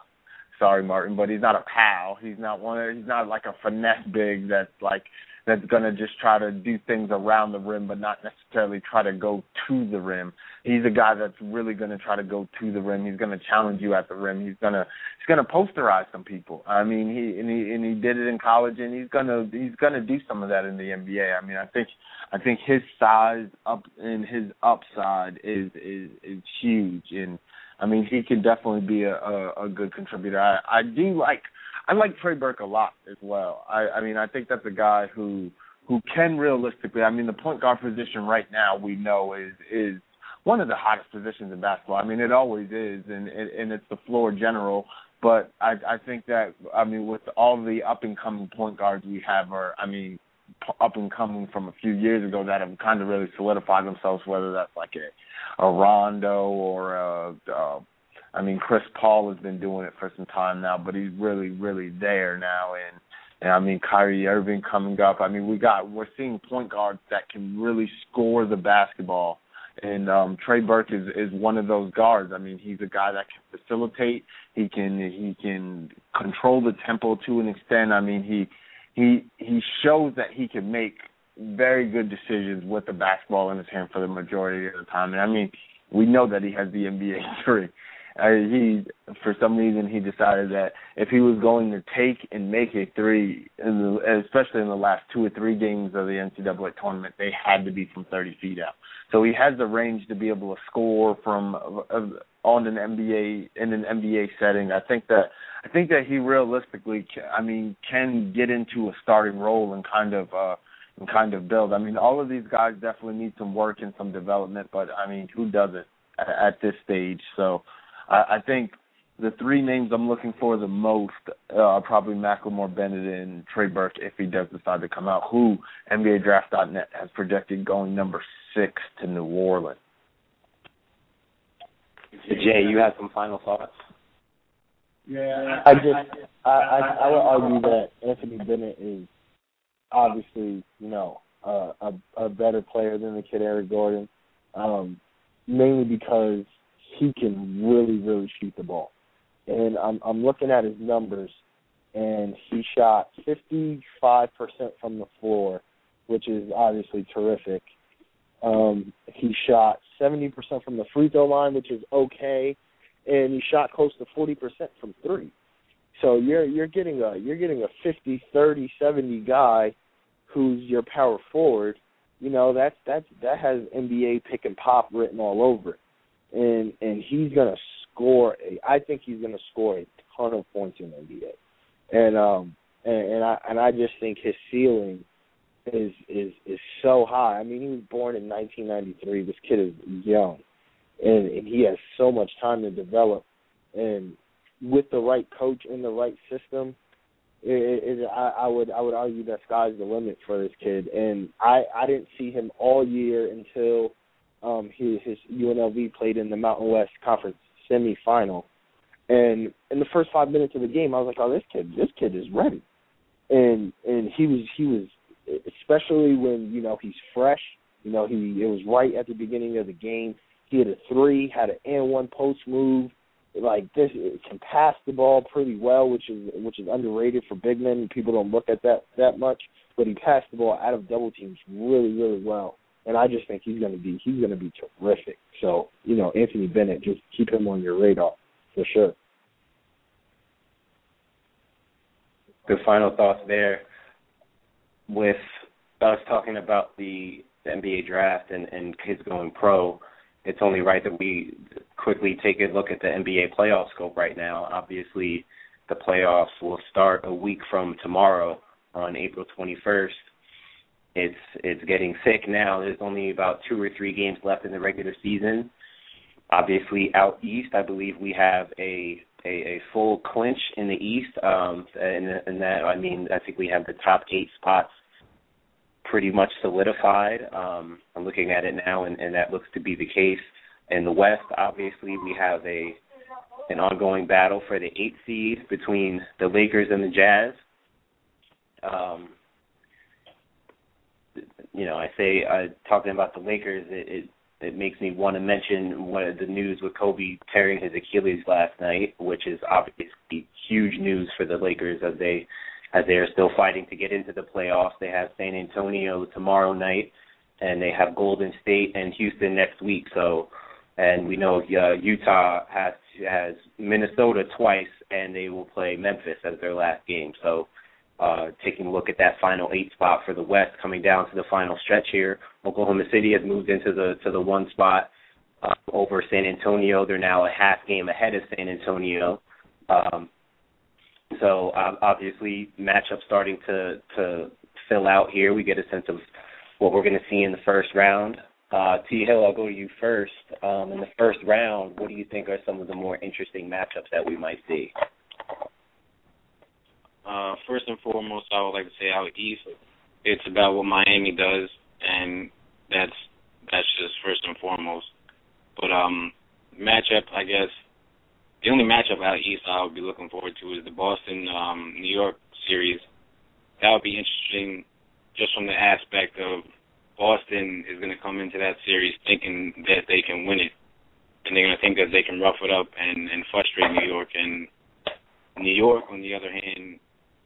sorry Martin, but he's not a Pau. He's not one. Of, he's not like a finesse big that's like that's gonna just try to do things around the rim, but not necessarily try to go to the rim. He's a guy that's really gonna try to go to the rim. He's gonna challenge you at the rim. He's gonna he's gonna posterize some people. I mean, he and he and he did it in college, and he's gonna he's gonna do some of that in the NBA. I mean, I think I think his size up and his upside is is is huge and I mean, he can definitely be a, a, a good contributor. I, I do like I like Trey Burke a lot as well. I, I mean, I think that's a guy who who can realistically. I mean, the point guard position right now we know is is one of the hottest positions in basketball. I mean, it always is, and and, and it's the floor general. But I I think that I mean, with all the up and coming point guards we have, are I mean, up and coming from a few years ago that have kind of really solidified themselves. Whether that's like a a Rondo or a, uh, I mean Chris Paul has been doing it for some time now, but he's really really there now and and I mean Kyrie Irving coming up. I mean we got we're seeing point guards that can really score the basketball And um Trey Burke is is one of those guards. I mean, he's a guy that can facilitate. He can he can control the tempo to an extent. I mean, he he he shows that he can make very good decisions with the basketball in his hand for the majority of the time. And I mean, we know that he has the NBA [LAUGHS] three. He, for some reason, he decided that if he was going to take and make a three, in the, especially in the last two or three games of the NCAA tournament, they had to be from 30 feet out. So he has the range to be able to score from uh, on an NBA in an NBA setting. I think that I think that he realistically, I mean, can get into a starting role and kind of. uh and kind of build. I mean, all of these guys definitely need some work and some development, but I mean, who doesn't at, at this stage? So, I, I think the three names I'm looking for the most uh, are probably McLemore, Bennett, and Trey Burke if he does decide to come out. Who NBA NBADraft.net has projected going number six to New Orleans. Jay, you have some final thoughts. Yeah, I just I I, I would argue that Anthony Bennett is obviously you know uh, a a better player than the kid Eric Gordon, um, mainly because he can really really shoot the ball, and I'm I'm looking at his numbers, and he shot 55 percent from the floor, which is obviously terrific. Um, he shot 70% from the free throw line, which is okay, and he shot close to 40% from three. So you're you're getting a you're getting a 50, 30, 70 guy who's your power forward. You know that's that's that has NBA pick and pop written all over it, and and he's gonna score. A, I think he's gonna score a ton of points in NBA, and um and, and I and I just think his ceiling is is is so high. I mean, he was born in 1993. This kid is young, and and he has so much time to develop. And with the right coach in the right system, it, it, I, I would I would argue that sky's the limit for this kid. And I I didn't see him all year until um his his UNLV played in the Mountain West Conference semifinal. And in the first five minutes of the game, I was like, "Oh, this kid, this kid is ready." And and he was he was especially when you know he's fresh. You know, he it was right at the beginning of the game. He had a three, had an and one post move. Like this, can pass the ball pretty well, which is which is underrated for big men. People don't look at that that much, but he passed the ball out of double teams really, really well. And I just think he's going to be he's going to be terrific. So you know, Anthony Bennett, just keep him on your radar for sure. Good final thoughts there with us talking about the, the NBA draft and, and kids going pro, it's only right that we quickly take a look at the NBA playoff scope right now. Obviously, the playoffs will start a week from tomorrow on April 21st. It's it's getting thick now. There's only about two or three games left in the regular season. Obviously, out east, I believe we have a a, a full clinch in the East, um, and, and that I mean I think we have the top eight spots pretty much solidified. Um, I'm looking at it now, and, and that looks to be the case. In the West, obviously, we have a an ongoing battle for the eight seed between the Lakers and the Jazz. Um, you know, I say uh, talking about the Lakers, it, it it makes me want to mention one of the news with Kobe tearing his Achilles last night, which is obviously huge news for the Lakers as they as they are still fighting to get into the playoffs. They have San Antonio tomorrow night, and they have Golden State and Houston next week. So, and we know uh, Utah has has Minnesota twice, and they will play Memphis as their last game. So, uh, taking a look at that final eight spot for the West, coming down to the final stretch here. Oklahoma City has moved into the to the one spot uh, over San Antonio. They're now a half game ahead of San Antonio. Um, so um, obviously, matchup starting to to fill out here. We get a sense of what we're going to see in the first round. Uh, T Hill, I'll go to you first. Um, in the first round, what do you think are some of the more interesting matchups that we might see? Uh, first and foremost, I would like to say out east, it's about what Miami does, and that's that's just first and foremost. But um, matchup, I guess, the only matchup out east I would be looking forward to is the Boston um, New York series. That would be interesting, just from the aspect of Boston is going to come into that series thinking that they can win it, and they're going to think that they can rough it up and and frustrate New York. And New York, on the other hand,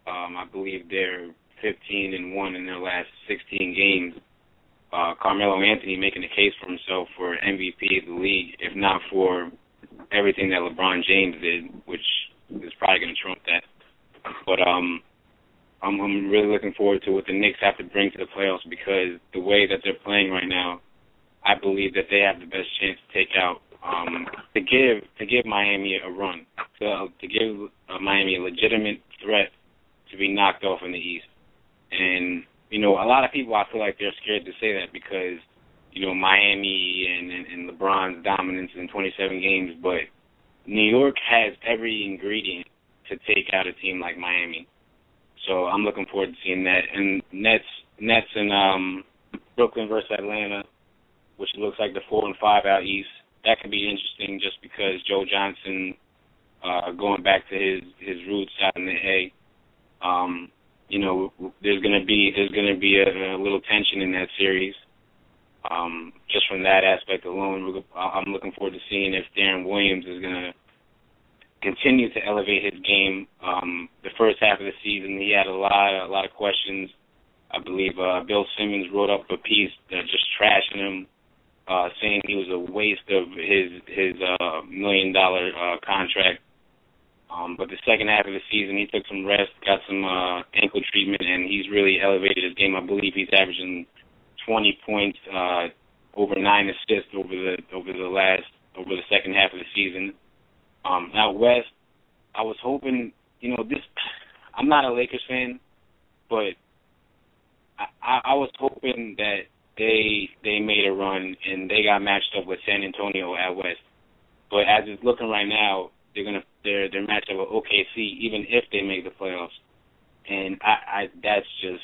um, I believe they're 15 and one in their last 16 games. Uh, Carmelo Anthony making a case for himself for MVP of the league, if not for everything that LeBron James did, which is probably going to trump that. But um, I'm, I'm really looking forward to what the Knicks have to bring to the playoffs because the way that they're playing right now, I believe that they have the best chance to take out um, to give to give Miami a run, to to give uh, Miami a legitimate threat to be knocked off in the East. And you know, a lot of people I feel like they're scared to say that because you know Miami and and, and LeBron's dominance in 27 games, but New York has every ingredient to take out a team like Miami. So I'm looking forward to seeing that. And Nets, Nets and um, Brooklyn versus Atlanta, which looks like the four and five out east. That could be interesting just because Joe Johnson, uh, going back to his his roots out in the A. Um, you know, there's gonna be there's gonna be a, a little tension in that series. Um, just from that aspect alone, I'm looking forward to seeing if Deron Williams is gonna continue to elevate his game. Um, the first half of the season, he had a lot, a lot of questions. I believe uh, Bill Simmons wrote up a piece that just trashing him, uh, saying he was a waste of his his uh, million dollar uh, contract. Um, but the second half of the season, he took some rest, got some uh, ankle treatment, and he's really elevated his game. I believe he's averaging 20 points, uh, over nine assists over the over the last over the second half of the season. Um, out west, I was hoping, you know, this. I'm not a Lakers fan, but I, I was hoping that they they made a run and they got matched up with San Antonio at West. But as it's looking right now, they're gonna they're they're matched up with OKC even if they make the playoffs. And I, I that's just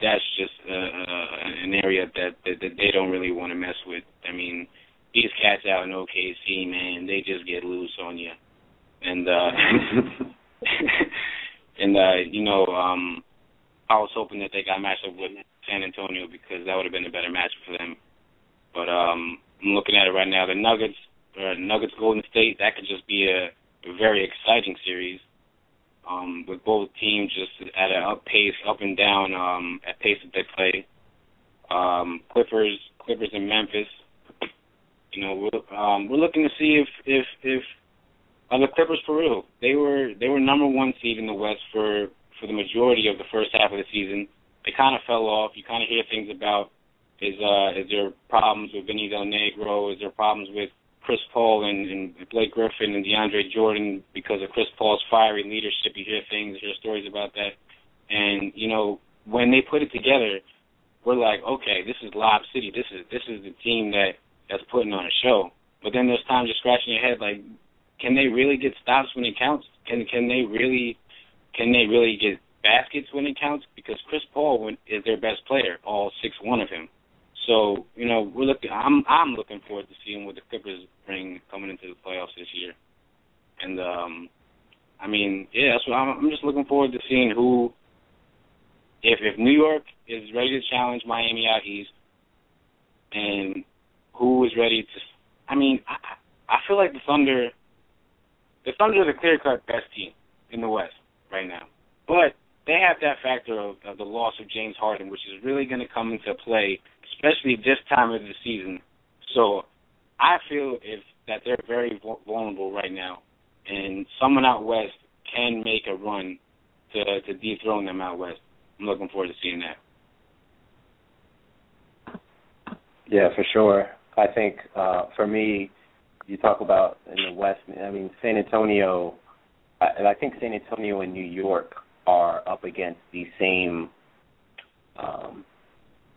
that's just uh, uh, an area that, that that they don't really want to mess with. I mean, these cats out in OKC, man, they just get loose on you. And uh [LAUGHS] and uh, you know, um I was hoping that they got matched up with San Antonio because that would have been a better match for them. But um I'm looking at it right now. The Nuggets uh, Nuggets Golden State, that could just be a very exciting series. Um, with both teams just at an up pace, up and down, um, at pace that they play. Um, Clippers, Clippers in Memphis. You know, we're um, we're looking to see if if if uh, the Clippers for real. They were they were number one seed in the West for for the majority of the first half of the season. They kind of fell off. You kind of hear things about is uh is there problems with Vinny Del Negro? Is there problems with Chris Paul and, and Blake Griffin and DeAndre Jordan because of Chris Paul's fiery leadership? You hear things, you hear stories about that, and you know when they put it together, we're like, okay, this is Lob City. This is this is the team that that's putting on a show. But then there's times you're scratching your head like, can they really get stops when it counts? Can can they really can they really get baskets when it counts? Because Chris Paul is their best player, all six one of him. So you know we're looking. I'm I'm looking forward to seeing what the Clippers bring coming into the playoffs this year. And um, I mean, yeah, that's I'm, I'm just looking forward to seeing who. If if New York is ready to challenge Miami out east, and who is ready to. I mean, I, I feel like the Thunder. The Thunder are the clear cut best team in the West right now, but they have that factor of, of the loss of James Harden, which is really going to come into play, especially this time of the season. So, I feel if that they're very vulnerable right now, and someone out west can make a run to to dethrone them out west. I'm looking forward to seeing that. Yeah, for sure. I think uh, for me, you talk about in the West. I mean, San Antonio. I, I think San Antonio and New York are up against the same um,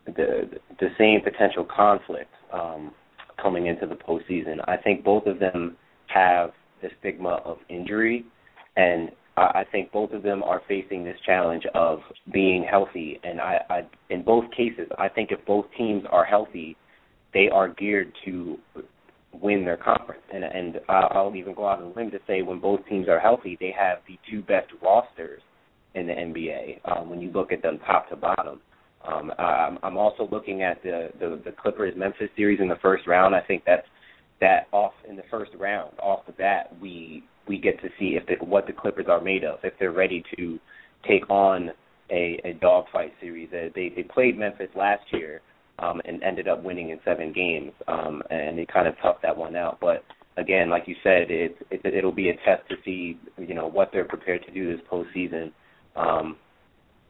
the the same potential conflict um, coming into the postseason. I think both of them have the stigma of injury, and I, I think both of them are facing this challenge of being healthy. And I, I, in both cases, I think if both teams are healthy, they are geared to win their conference. And and I'll even go out on a limb to say when both teams are healthy, they have the two best rosters in the NBA um, when you look at them top to bottom. Um, I'm, I'm also looking at the, the the Clippers Memphis series in the first round. I think that's that off in the first round, off the bat, we we get to see if the, what the Clippers are made of, if they're ready to take on a, a dogfight series. They they played Memphis last year um, and ended up winning in seven games, um, and they kind of toughed that one out. But again, like you said, it, it it'll be a test to see you know what they're prepared to do this postseason. Um,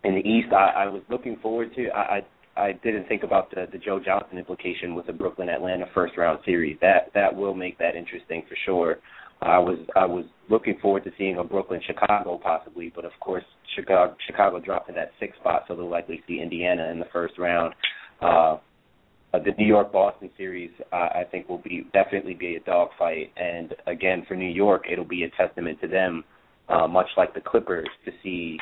in the East, I, I was looking forward to. I, I I didn't think about the the Joe Johnson implication with the Brooklyn Atlanta first round series. That that will make that interesting for sure. I was I was looking forward to seeing a Brooklyn Chicago possibly, but of course Chicago Chicago dropped to that sixth spot, so they'll likely see Indiana in the first round. Uh, the New York Boston series, uh, I think, will be definitely be a dogfight, and again for New York, it'll be a testament to them, uh, much like the Clippers, to see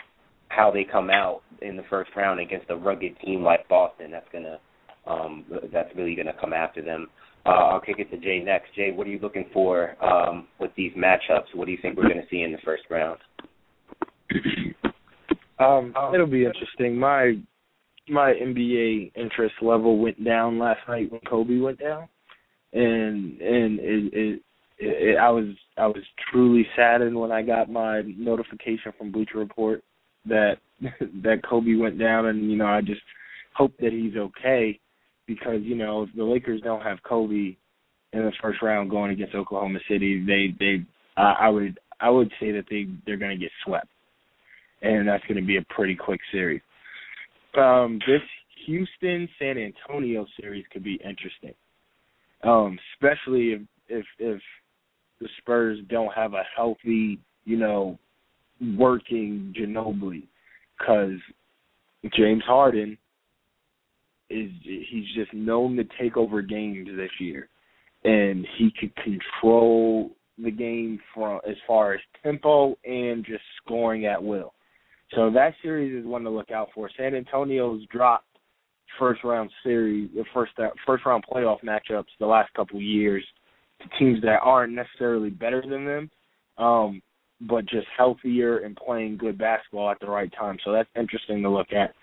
how they come out in the first round against a rugged team like Boston. That's gonna um, that's really gonna come after them. Uh, I'll kick it to Jay next. Jay, what are you looking for um, with these matchups? What do you think we're going to see in the first round? [CLEARS THROAT] Um, it'll be interesting. My my NBA interest level went down last night when Kobe went down, and and it, it, it, I was I was truly saddened when I got my notification from Bleacher Report that [LAUGHS] that Kobe went down, and you know I just hope that he's okay because you know if the Lakers don't have Kobe in the first round going against Oklahoma City, they they uh, I would I would say that they they're going to get swept, and that's going to be a pretty quick series. Um, this Houston San Antonio series could be interesting, um, especially if if if the Spurs don't have a healthy you know working Ginobili because James Harden is he's just known to take over games this year, and he could control the game from as far as tempo and just scoring at will. So that series is one to look out for. San Antonio's dropped first round series, the first first round playoff matchups the last couple of years to teams that aren't necessarily better than them. Um, but just healthier and playing good basketball at the right time. So that's interesting to look at.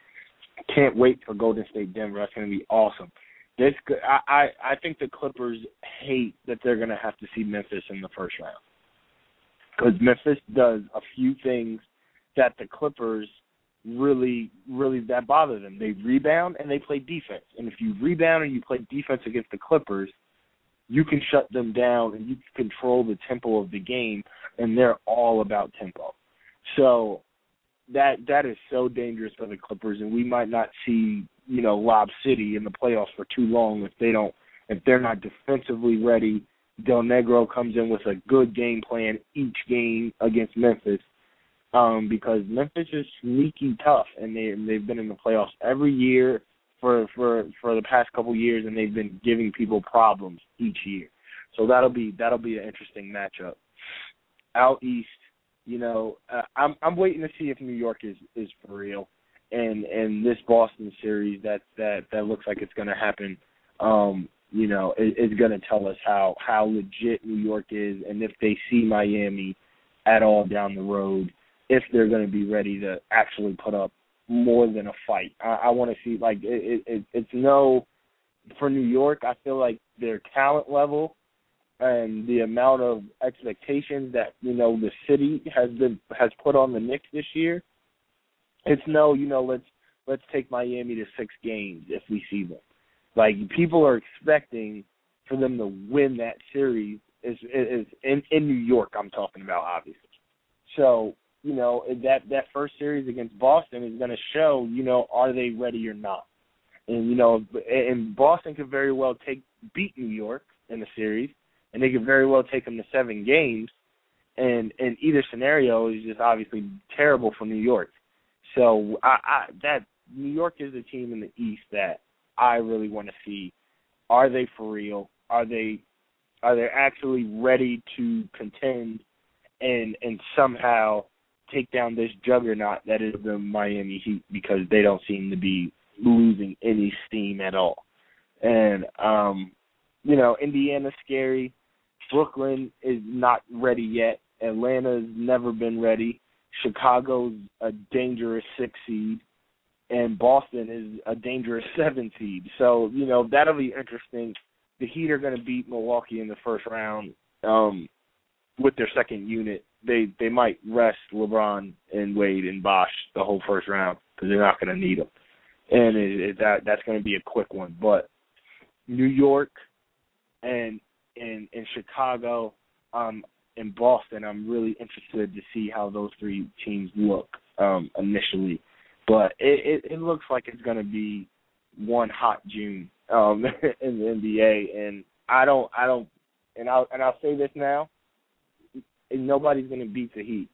Can't wait for Golden State Denver. That's going to be awesome. This I, I I think the Clippers hate that they're going to have to see Memphis in the first round because Memphis does a few things that the Clippers really really that bother them. They rebound and they play defense. And if you rebound and you play defense against the Clippers, you can shut them down and you can control the tempo of the game and they're all about tempo. So that that is so dangerous for the Clippers and we might not see, you know, Lob City in the playoffs for too long if they don't if they're not defensively ready. Del Negro comes in with a good game plan each game against Memphis. Um, because Memphis is sneaky tough and they they've been in the playoffs every year for for for the past couple years, and they've been giving people problems each year. So that'll be that'll be an interesting matchup. Out east, you know, uh, I'm I'm waiting to see if New York is is for real, and and this Boston series that that that looks like it's going to happen. Um, you know, is, is going to tell us how how legit New York is, and if they see Miami at all down the road, if they're going to be ready to actually put up more than a fight. I, I want to see like it, it, it's no for New York. I feel like their talent level and the amount of expectations that you know the city has been has put on the Knicks this year. It's no, you know, let's let's take Miami to six games if we see them. Like people are expecting for them to win that series is is in in New York. I'm talking about obviously. So you know that that first series against Boston is going to show you know are they ready or not, and you know and Boston could very well take beat New York in the series, and they could very well take them to seven games, and in either scenario is just obviously terrible for New York. So I, I that New York is a team in the East that I really want to see. Are they for real? Are they are they actually ready to contend and and somehow take down this juggernaut that is the Miami Heat because they don't seem to be losing any steam at all. And um, you know, Indiana's scary. Brooklyn is not ready yet. Atlanta's never been ready. Chicago's a dangerous six seed. and Boston is a dangerous seven seed. So you know that'll be interesting. The Heat are going to beat Milwaukee in the first round um, with their second unit. They they might rest LeBron and Wade and Bosh the whole first round because they're not going to need them, and it, it, that that's going to be a quick one. But New York and and in Chicago, um, in Boston, I'm really interested to see how those three teams look um, initially. But it, it, it looks like it's going to be one hot June um, [LAUGHS] in the NBA, and I don't, I don't, and I'll and I'll say this now: nobody's going to beat the Heat.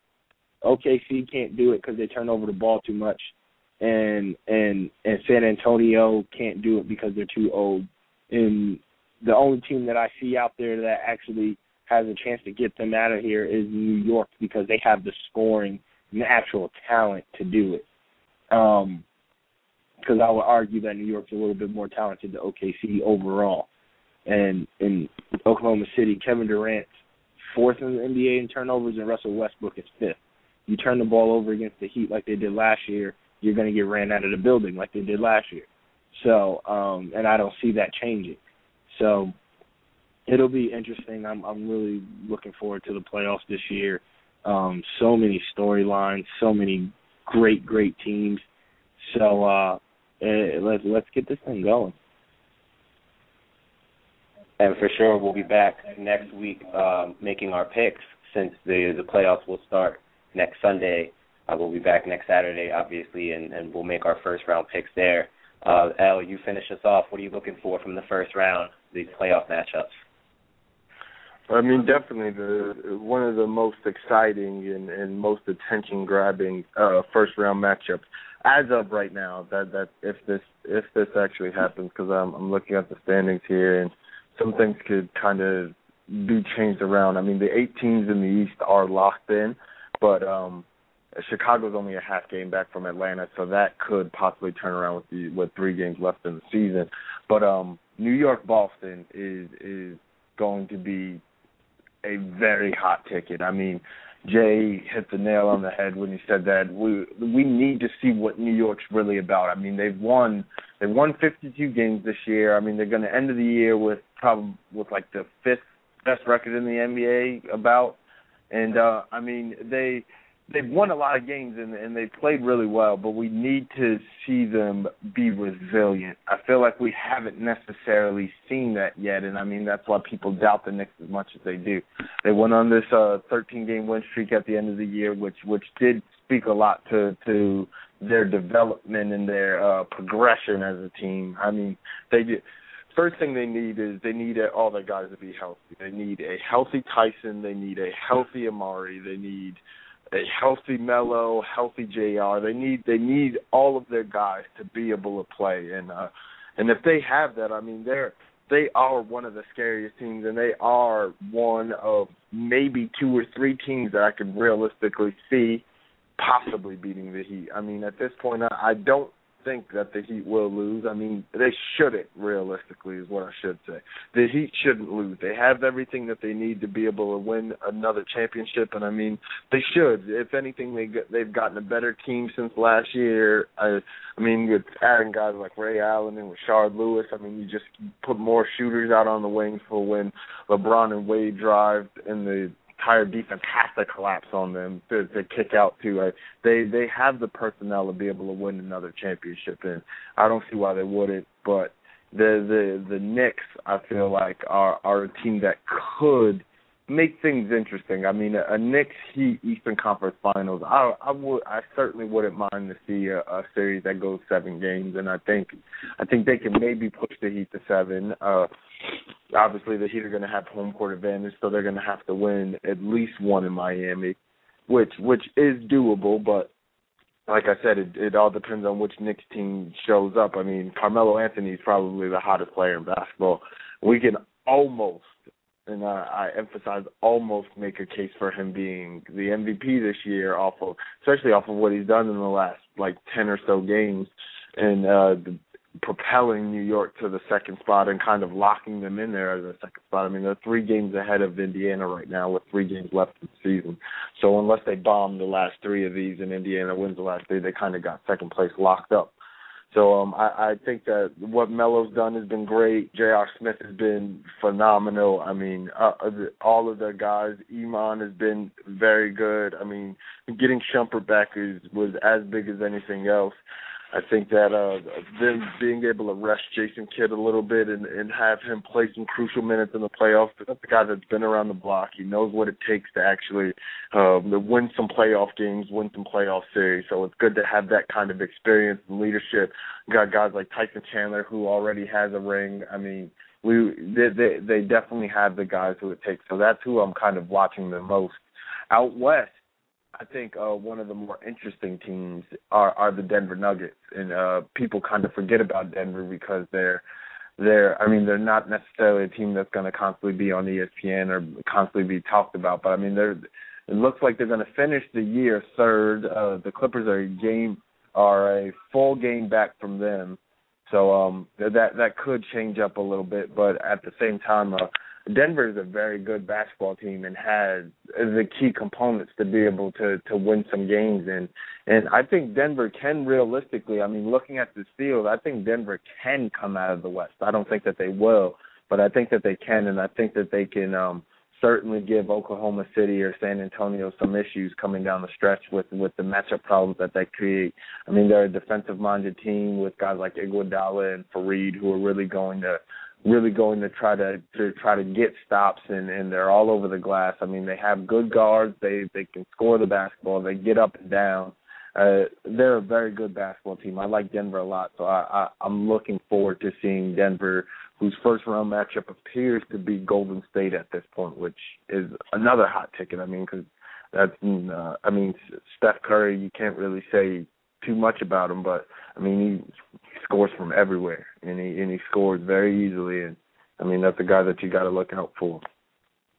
OKC can't do it because they turn over the ball too much, and and and San Antonio can't do it because they're too old. And the only team that I see out there that actually has a chance to get them out of here is New York because they have the scoring natural talent to do it. Um, because I would argue that New York's a little bit more talented than OKC overall. And in Oklahoma City, Kevin Durant's fourth in the NBA in turnovers, and Russell Westbrook is fifth. You turn the ball over against the Heat like they did last year, you're going to get ran out of the building like they did last year. So, um, and I don't see that changing. So, it'll be interesting. I'm I'm really looking forward to the playoffs this year. Um, so many storylines, so many great great teams. So uh, eh, let's let's get this thing going. And for sure, we'll be back next week um, making our picks since the the playoffs will start next Sunday. Uh, we'll be back next Saturday, obviously, and, and we'll make our first round picks there. Uh, Al, you finish us off. What are you looking for from the first round, these playoff matchups? I mean, definitely the one of the most exciting and, and most attention grabbing uh, first round matchups as of right now. That that if this if this actually happens, because I'm I'm looking at the standings here and some things could kind of be changed around. I mean, the eight teams in the East are locked in, but um Chicago's only a half game back from Atlanta, so that could possibly turn around with the with three games left in the season. But um New York Boston is is going to be a very hot ticket. I mean, Jay hit the nail on the head when he said that we we need to see what New York's really about. I mean, they've won they've won 52 games this year. I mean, they're going to end of the year with probably with like the fifth best record in the NBA about. And uh I mean, they they've won a lot of games and, and they've played really well, but we need to see them be resilient. I feel like we haven't necessarily seen that yet, and I mean that's why people doubt the Knicks as much as they do. They went on this uh 13 game win streak at the end of the year, which which did speak a lot to to their development and their uh progression as a team. I mean, they did first thing they need is they need all their guys to be healthy. They need a healthy Tyson. They need a healthy Amar'e. They need a healthy Melo, healthy J.R. They need they need all of their guys to be able to play, and uh, and if they have that, I mean they're they are one of the scariest teams, and they are one of maybe two or three teams that I could realistically see possibly beating the Heat. I mean, at this point, I, I don't think that the Heat will lose. I mean, they shouldn't. Realistically, is what I should say. The Heat shouldn't lose. They have everything that they need to be able to win another championship, and I mean, they should. If anything, they they've gotten a better team since last year. I, I mean, with adding guys like Ray Allen and Rashard Lewis, I mean, you just put more shooters out on the wings for when LeBron and Wade drive in the entire defense has to collapse on them to, to kick out to. Uh, they they have the personnel to be able to win another championship, and I don't see why they wouldn't. But the the the Knicks, I feel like, are are a team that could make things interesting. I mean, a, a Knicks Heat Eastern Conference Finals. I I would I certainly wouldn't mind to see a, a series that goes seven games, and I think I think they can maybe push the Heat to seven. Uh, obviously, the Heat are going to have home court advantage, so they're going to have to win at least one in Miami, which which is doable, but. Like I said, it, it all depends on which Knicks team shows up. I mean, Carmelo Anthony is probably the hottest player in basketball. We can almost and uh, I emphasize almost make a case for him being the MVP this year, off of especially off of what he's done in the last like ten or so games, and uh, the, propelling New York to the second spot and kind of locking them in there as a second spot. I mean, they're three games ahead of Indiana right now with three games left in the season. So unless they bomb the last three of these and Indiana wins the last three, they kind of got second place locked up. So um, I, I think that what Melo's done has been great. J.R. Smith has been phenomenal. I mean, uh, all of the guys. Iman has been very good. I mean, getting Shumpert back is was as big as anything else. I think that uh them being able to rest Jason Kidd a little bit and, and have him play some crucial minutes in the playoffs. That's a guy that's been around the block. He knows what it takes to actually um win some playoff games, win some playoff series. So it's good to have that kind of experience and leadership. You got guys like Tyson Chandler who already has a ring. I mean, we they they, they definitely have the guys who it takes. So that's who I'm kind of watching the most. Out west, I think uh, one of the more interesting teams are are the Denver Nuggets, and uh, people kind of forget about Denver because they're they're I mean they're not necessarily a team that's going to constantly be on ESPN or constantly be talked about, but I mean they're it looks like they're going to finish the year third. Uh, the Clippers are a game are a full game back from them, so um that that could change up a little bit, but at the same time. Uh, Denver is a very good basketball team and has the key components to be able to to win some games and and I think Denver can realistically I mean looking at this field I think Denver can come out of the West. I don't think that they will, but I think that they can and I think that they can um certainly give Oklahoma City or San Antonio some issues coming down the stretch with with the matchup problems that they create. I mean, they're a defensive minded team with guys like Iguodala and Faried who are really going to really going to try to to try to get stops and and they're all over the glass. I mean, they have good guards. They they can score the basketball. They get up and down. Uh, they're a very good basketball team. I like Denver a lot, so I, I I'm looking forward to seeing Denver, whose first round matchup appears to be Golden State at this point, which is another hot ticket. I mean, because that's uh, I mean Steph Curry, you can't really say too much about him, but I mean he scores from everywhere, and he and he scores very easily. And I mean, that's a guy that you got to look out for.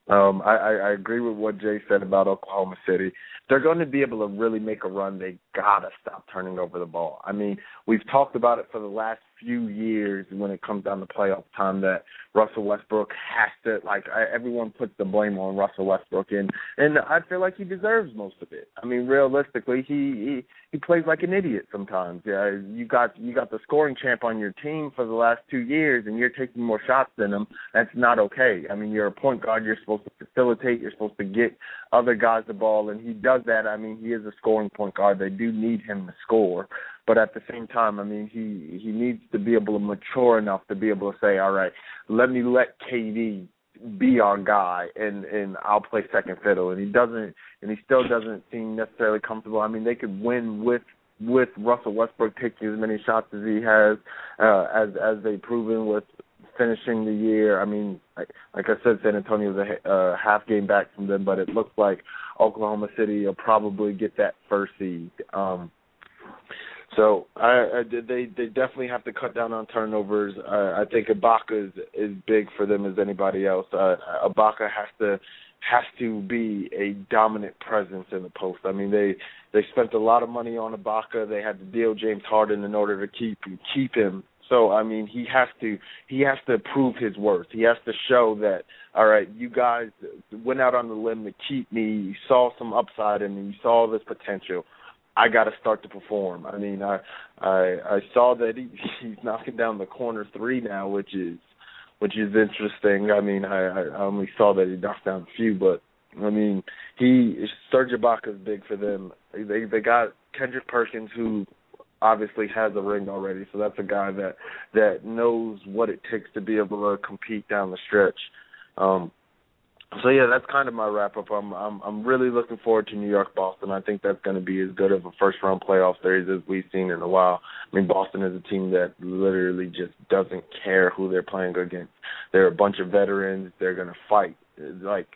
Um, I, I, I agree with what Jay said about Oklahoma City. They're going to be able to really make a run. They gotta stop turning over the ball. I mean, we've talked about it for the last few years when it comes down to playoff time that Russell Westbrook has to like everyone puts the blame on Russell Westbrook and and I feel like he deserves most of it. I mean, realistically, he he, he plays like an idiot sometimes. Yeah, you got you got the scoring champ on your team for the last 2 years and you're taking more shots than him. That's not okay. I mean, you're a point guard, you're supposed to facilitate, you're supposed to get other guys the ball and he does that. I mean, he is a scoring point guard. They do need him to score. But at the same time, I mean, he he needs to be able to mature enough to be able to say, all right, let me let KD be our guy, and and I'll play second fiddle. And he doesn't, and he still doesn't seem necessarily comfortable. I mean, they could win with with Russell Westbrook taking as many shots as he has, uh, as as they've proven with finishing the year. I mean, like, like I said, San Antonio's a uh, half game back from them, but it looks like Oklahoma City will probably get that first seed. Um, so I, I they they definitely have to cut down on turnovers. Uh, I think Ibaka is is big for them as anybody else. Uh, Ibaka has to has to be a dominant presence in the post. I mean they they spent a lot of money on Ibaka. They had to deal James Harden in order to keep keep him. So I mean he has to he has to prove his worth. He has to show that all right, you guys went out on the limb to keep me. You saw some upside in me. You saw this potential I got to start to perform. I mean, I I I saw that he [LAUGHS] he's knocking down the corner three now, which is which is interesting. I mean, I I only saw that he knocked down a few, but I mean, he Serge is big for them. They they got Kendrick Perkins who obviously has a ring already, so that's a guy that that knows what it takes to be able to compete down the stretch. Um so yeah, that's kind of my wrap up. I'm I'm I'm really looking forward to New York Boston. I think that's going to be as good of a first round playoff series as we've seen in a while. I mean, Boston is a team that literally just doesn't care who they're playing against. They're a bunch of veterans. They're going to fight like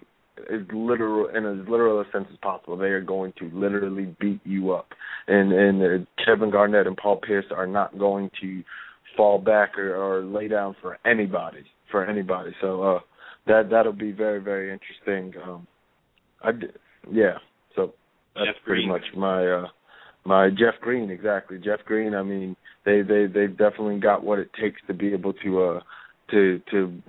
as literal in as literal a sense as possible. They are going to literally beat you up. And and uh, Kevin Garnett and Paul Pierce are not going to fall back or, or lay down for anybody for anybody. So uh that that'll be very very interesting. Um, I yeah, so that's Jeff pretty Green. much my uh my Jeff Green exactly. Jeff Green. I mean, they they they've definitely got what it takes to be able to uh to to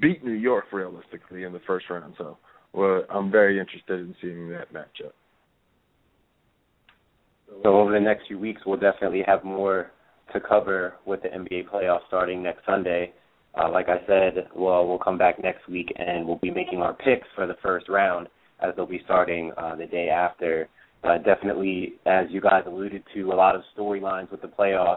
beat New York realistically in the first round. So well, I'm very interested in seeing that matchup. So over the next few weeks, we'll definitely have more to cover with the NBA playoffs starting next Sunday. Uh, like I said, well, we'll come back next week and we'll be making our picks for the first round as they'll be starting uh, the day after. Uh, definitely, as you guys alluded to, a lot of storylines with the playoffs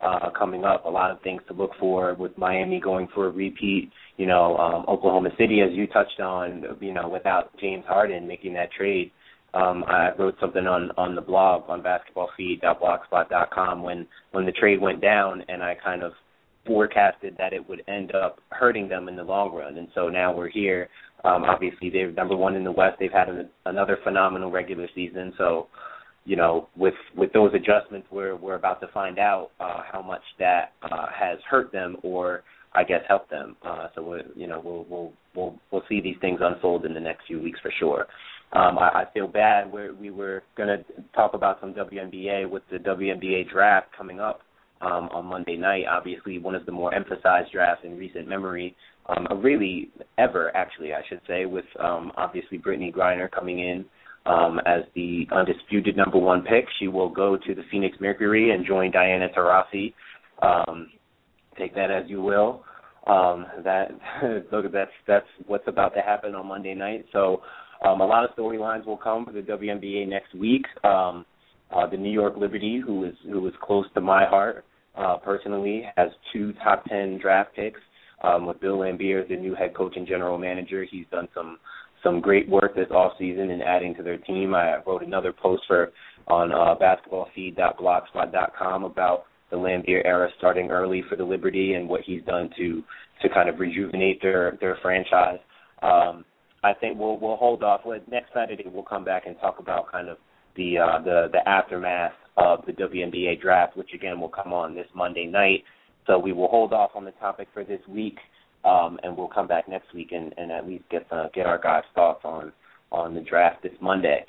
uh, coming up. A lot of things to look for with Miami going for a repeat. You know, um, Oklahoma City, as you touched on, you know, without James Harden making that trade. Um, I wrote something on on the blog on basketballfeed.blogspot.com when when the trade went down, and I kind of forecasted that it would end up hurting them in the long run. And so now we're here. Um, obviously, they're number one in the West. They've had an, another phenomenal regular season. So, you know, with with those adjustments, we're we're about to find out uh, how much that uh, has hurt them or I guess helped them. Uh, so we you know we'll we'll we'll we'll see these things unfold in the next few weeks for sure. Um, I, I feel bad. We're, we were going to talk about some WNBA with the WNBA draft coming up um, on Monday night. Obviously, one of the more emphasized drafts in recent memory, um, really ever, actually, I should say, with um, obviously Brittney Griner coming in um, as the undisputed number one pick. She will go to the Phoenix Mercury and join Diana Taurasi. Um, take that as you will. Um, that [LAUGHS] look, that's that's what's about to happen on Monday night. So um, a lot of storylines will come for the WNBA next week. Um, uh, the New York Liberty, who is who is close to my heart uh, personally, has two top ten draft picks. Um, with Bill Laimbeer, the new head coach and general manager, he's done some some great work this off season in adding to their team. I wrote another post for on uh, basketballfeed.blogspot.com about the Laimbeer era starting early for the Liberty and what he's done to to kind of rejuvenate their their franchise. Um, I think we'll we'll hold off. Next Saturday we'll come back and talk about kind of the uh, the the aftermath of the WNBA draft, which again will come on this Monday night. So we will hold off on the topic for this week, um, and we'll come back next week and, and at least get uh, get our guys' thoughts on on the draft this Monday.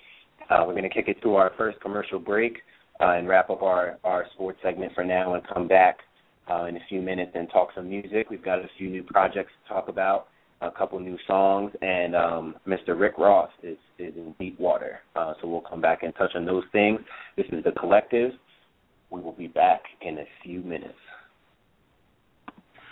Uh, we're going to kick it to our first commercial break uh, and wrap up our our sports segment for now, and come back uh, in a few minutes and talk some music. We've got a few new projects to talk about a couple new songs, and um, Mr. Rick Ross is, is in deep water. Uh, so we'll come back and touch on those things. This is The Collective. We will be back in a few minutes.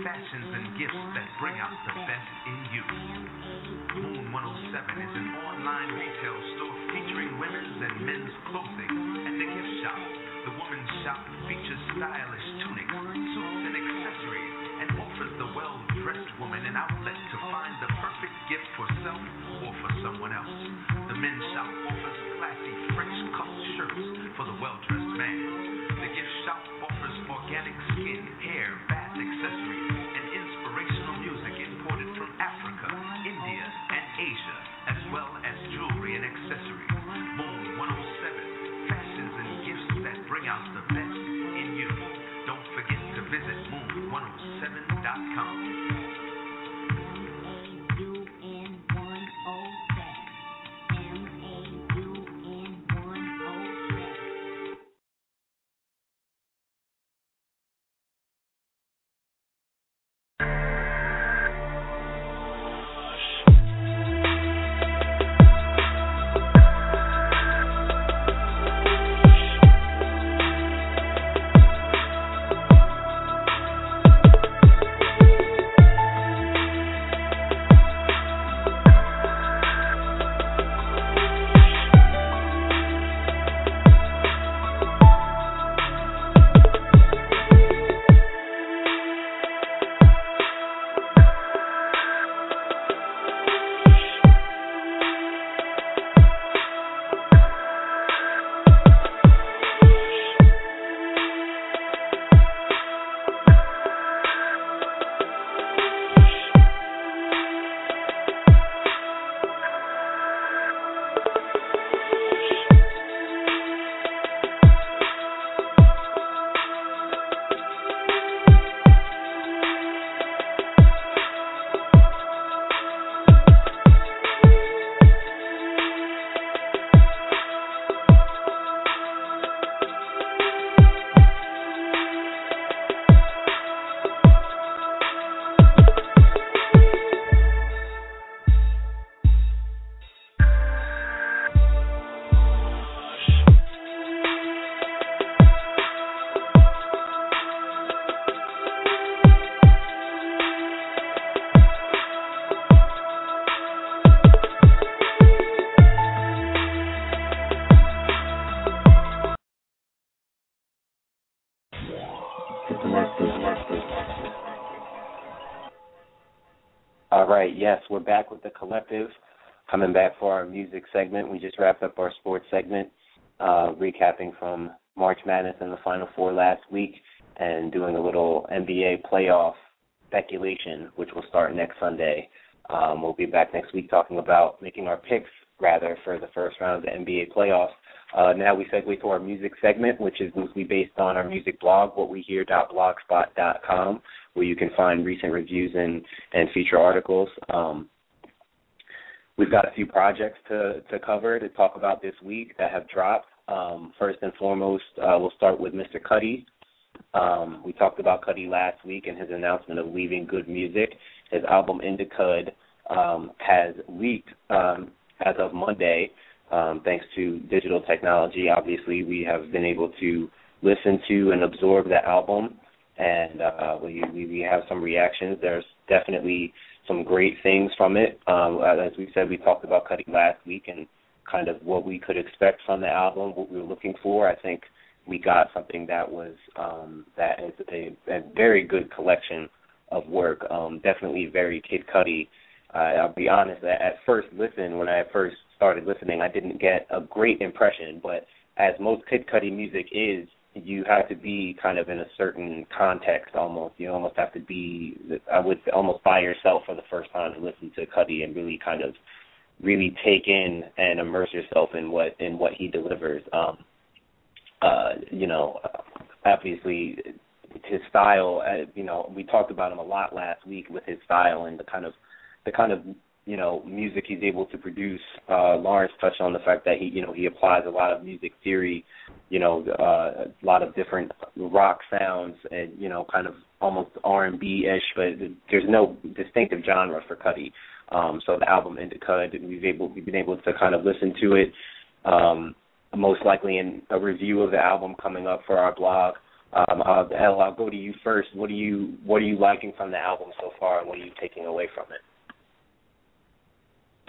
fashions and gifts that bring out the best in you. Moon 107 is an online retail store featuring women's and men's clothing and a gift shop. The women's shop features stylish tunics, suits, and accessories and offers the well-dressed woman an outlet to find the perfect gift for self or for someone else. The men's shop offers classy French cut shirts for the well-dressed right, yes, we're back with the collective. Coming back for our music segment. We just wrapped up our sports segment, uh, recapping from March Madness and the Final Four last week, and doing a little NBA playoff speculation, which will start next Sunday. Um, we'll be back next week talking about making our picks, rather, for the first round of the NBA playoffs. Uh, now we segue to our music segment, which is loosely based on our music blog, whatwehear.blogspot.com, where you can find recent reviews and, and feature articles. Um, we've got a few projects to, to cover to talk about this week that have dropped. Um, first and foremost, uh, we'll start with Mr. Cudi. Um, we talked about Cudi last week and his announcement of leaving Good Music. His album Indicud um, has leaked um, as of Monday um, thanks to digital technology. Obviously, we have been able to listen to and absorb the album, and uh, we, we have some reactions. There's definitely some great things from it. Um, as we said, we talked about Cudi last week and kind of what we could expect from the album, what we were looking for. I think we got something that was um, that is a, a very good collection of work. Um, definitely very Kid Cudi. Uh, I'll be honest. At first listen, when I first started listening, I didn't get a great impression. But as most Kid Cudi music is, you have to be kind of in a certain context almost. You almost have to be, I would almost by yourself for the first time to listen to Cudi and really kind of really take in and immerse yourself in what in what he delivers. Um, uh, you know, obviously his style. Uh, you know, we talked about him a lot last week with his style and the kind of the kind of you know music he's able to produce. Uh, Lawrence touched on the fact that he you know he applies a lot of music theory, you know uh, a lot of different rock sounds and you know kind of almost R and B ish, but there's no distinctive genre for Cudi. Um, so the album Indicud, we've able we've been able to kind of listen to it. Um, most likely in a review of the album coming up for our blog. Um, uh, I'll go to you first. What are you What are you liking from the album so far, and what are you taking away from it?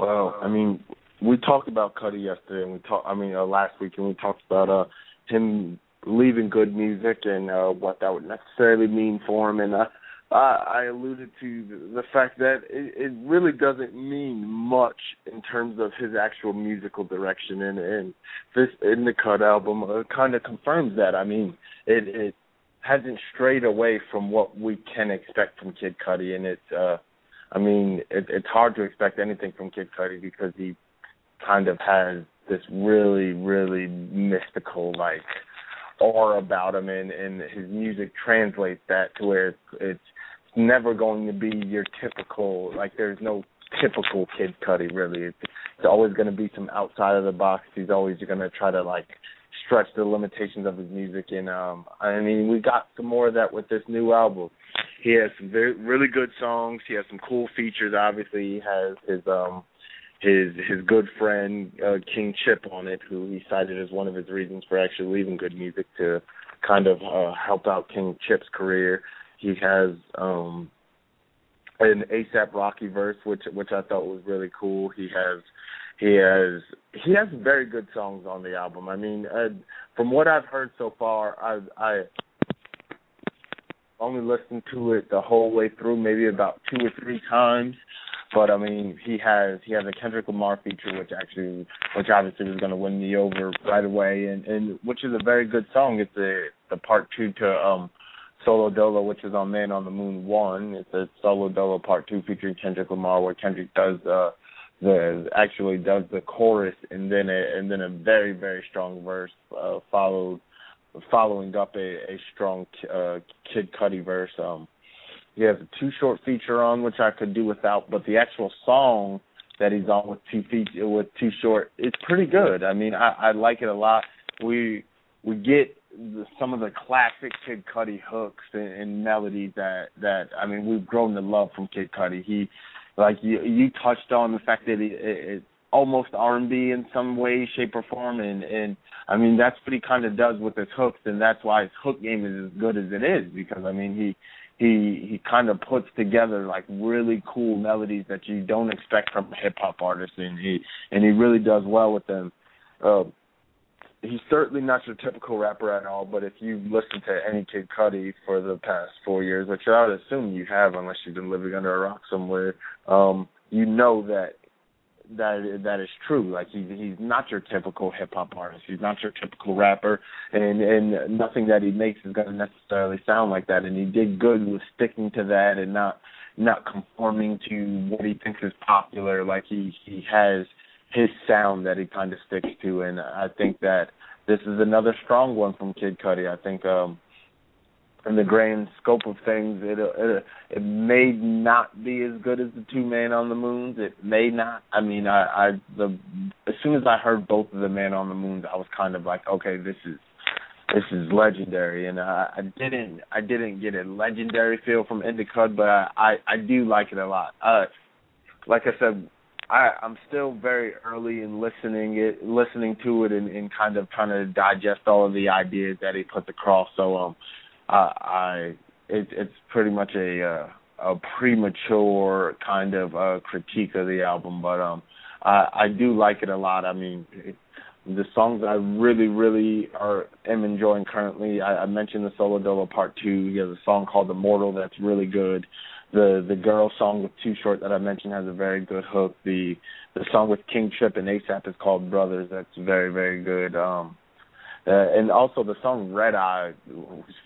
Well, I mean, we talked about Cudi yesterday, and we talked. I mean, uh, last week, and we talked about uh him leaving good music and uh what that would necessarily mean for him. And uh, I, I alluded to the, the fact that it, it really doesn't mean much in terms of his actual musical direction. And and this Indicud album uh, kind of confirms that. I mean, it it hasn't strayed away from what we can expect from Kid Cudi, and it's. uh I mean, it, it's hard to expect anything from Kid Cudi because he kind of has this really, really mystical like aura about him, and and his music translates that to where it's, it's never going to be your typical like. There's no typical Kid Cudi really. It's, it's always going to be some outside of the box. He's always going to try to like stretch the limitations of his music and um I mean we got some more of that with this new album. He has some very really good songs. He has some cool features. Obviously, he has his um his his good friend uh, King Chip on it, who he cited as one of his reasons for actually leaving good music to kind of uh, help out King Chip's career. He has um an ASAP Rocky verse, which which I thought was really cool. He has he has he has very good songs on the album. I mean, uh, from what I've heard so far, I I only listened to it the whole way through, maybe about two or three times. But I mean, he has he has a Kendrick Lamar feature, which actually, which obviously was going to win me over right away, and and which is a very good song. It's a the part two to um Solo Dolo, which is on Man on the Moon One. It's a Solo Dolo Part Two featuring Kendrick Lamar, where Kendrick does uh the actually does the chorus and then a and then a very very strong verse uh, followed following up a, a strong uh, Kid Cudi verse. Um, he has a Too Short feature on which I could do without, but the actual song that he's on with two feature with Too Short, it's pretty good. I mean, I, I like it a lot. We we get the, some of the classic Kid Cudi hooks and, and melodies that that I mean we've grown to love from Kid Cudi. He like you you touched on the fact that it, it, it's almost R and B in some way, shape, or form, and and I mean that's what he kind of does with his hooks, and that's why his hook game is as good as it is because I mean he he he kind of puts together like really cool melodies that you don't expect from a hip hop artist, and he and he really does well with them. Uh, he's certainly not your typical rapper at all. But if you listen to any Kid Cudi for the past four years, which I would assume you have, unless you've been living under a rock somewhere, um, you know that that that is true. Like he's he's not your typical hip hop artist. He's not your typical rapper, and and nothing that he makes is going to necessarily sound like that. And he did good with sticking to that and not not conforming to what he thinks is popular. Like he he has his sound that he kind of sticks to, and I think that this is another strong one from Kid Cudi. I think um in the grand scope of things, it it, it may not be as good as the two Man on the Moons. It may not. I mean, I, I the as soon as I heard both of the Man on the Moons, I was kind of like, okay, this is this is legendary, and I, I didn't I didn't get a legendary feel from Indicud, but I, I I do like it a lot. Uh, like I said, I I'm still very early in listening it listening to it and, and kind of trying to digest all of the ideas that he put across. So um I, I it, it's pretty much a uh, a premature kind of uh, critique of the album, but um, I, I do like it a lot. I mean, it, the songs I really, really are am enjoying currently. I, I mentioned the Solo Dolo Part Two. He has a song called Immortal that's really good. The the girl song with Too Short that I mentioned has a very good hook. The the song with King Chip and ASAP is called Brothers. That's very very good. Um, uh, and also the song Red Eye,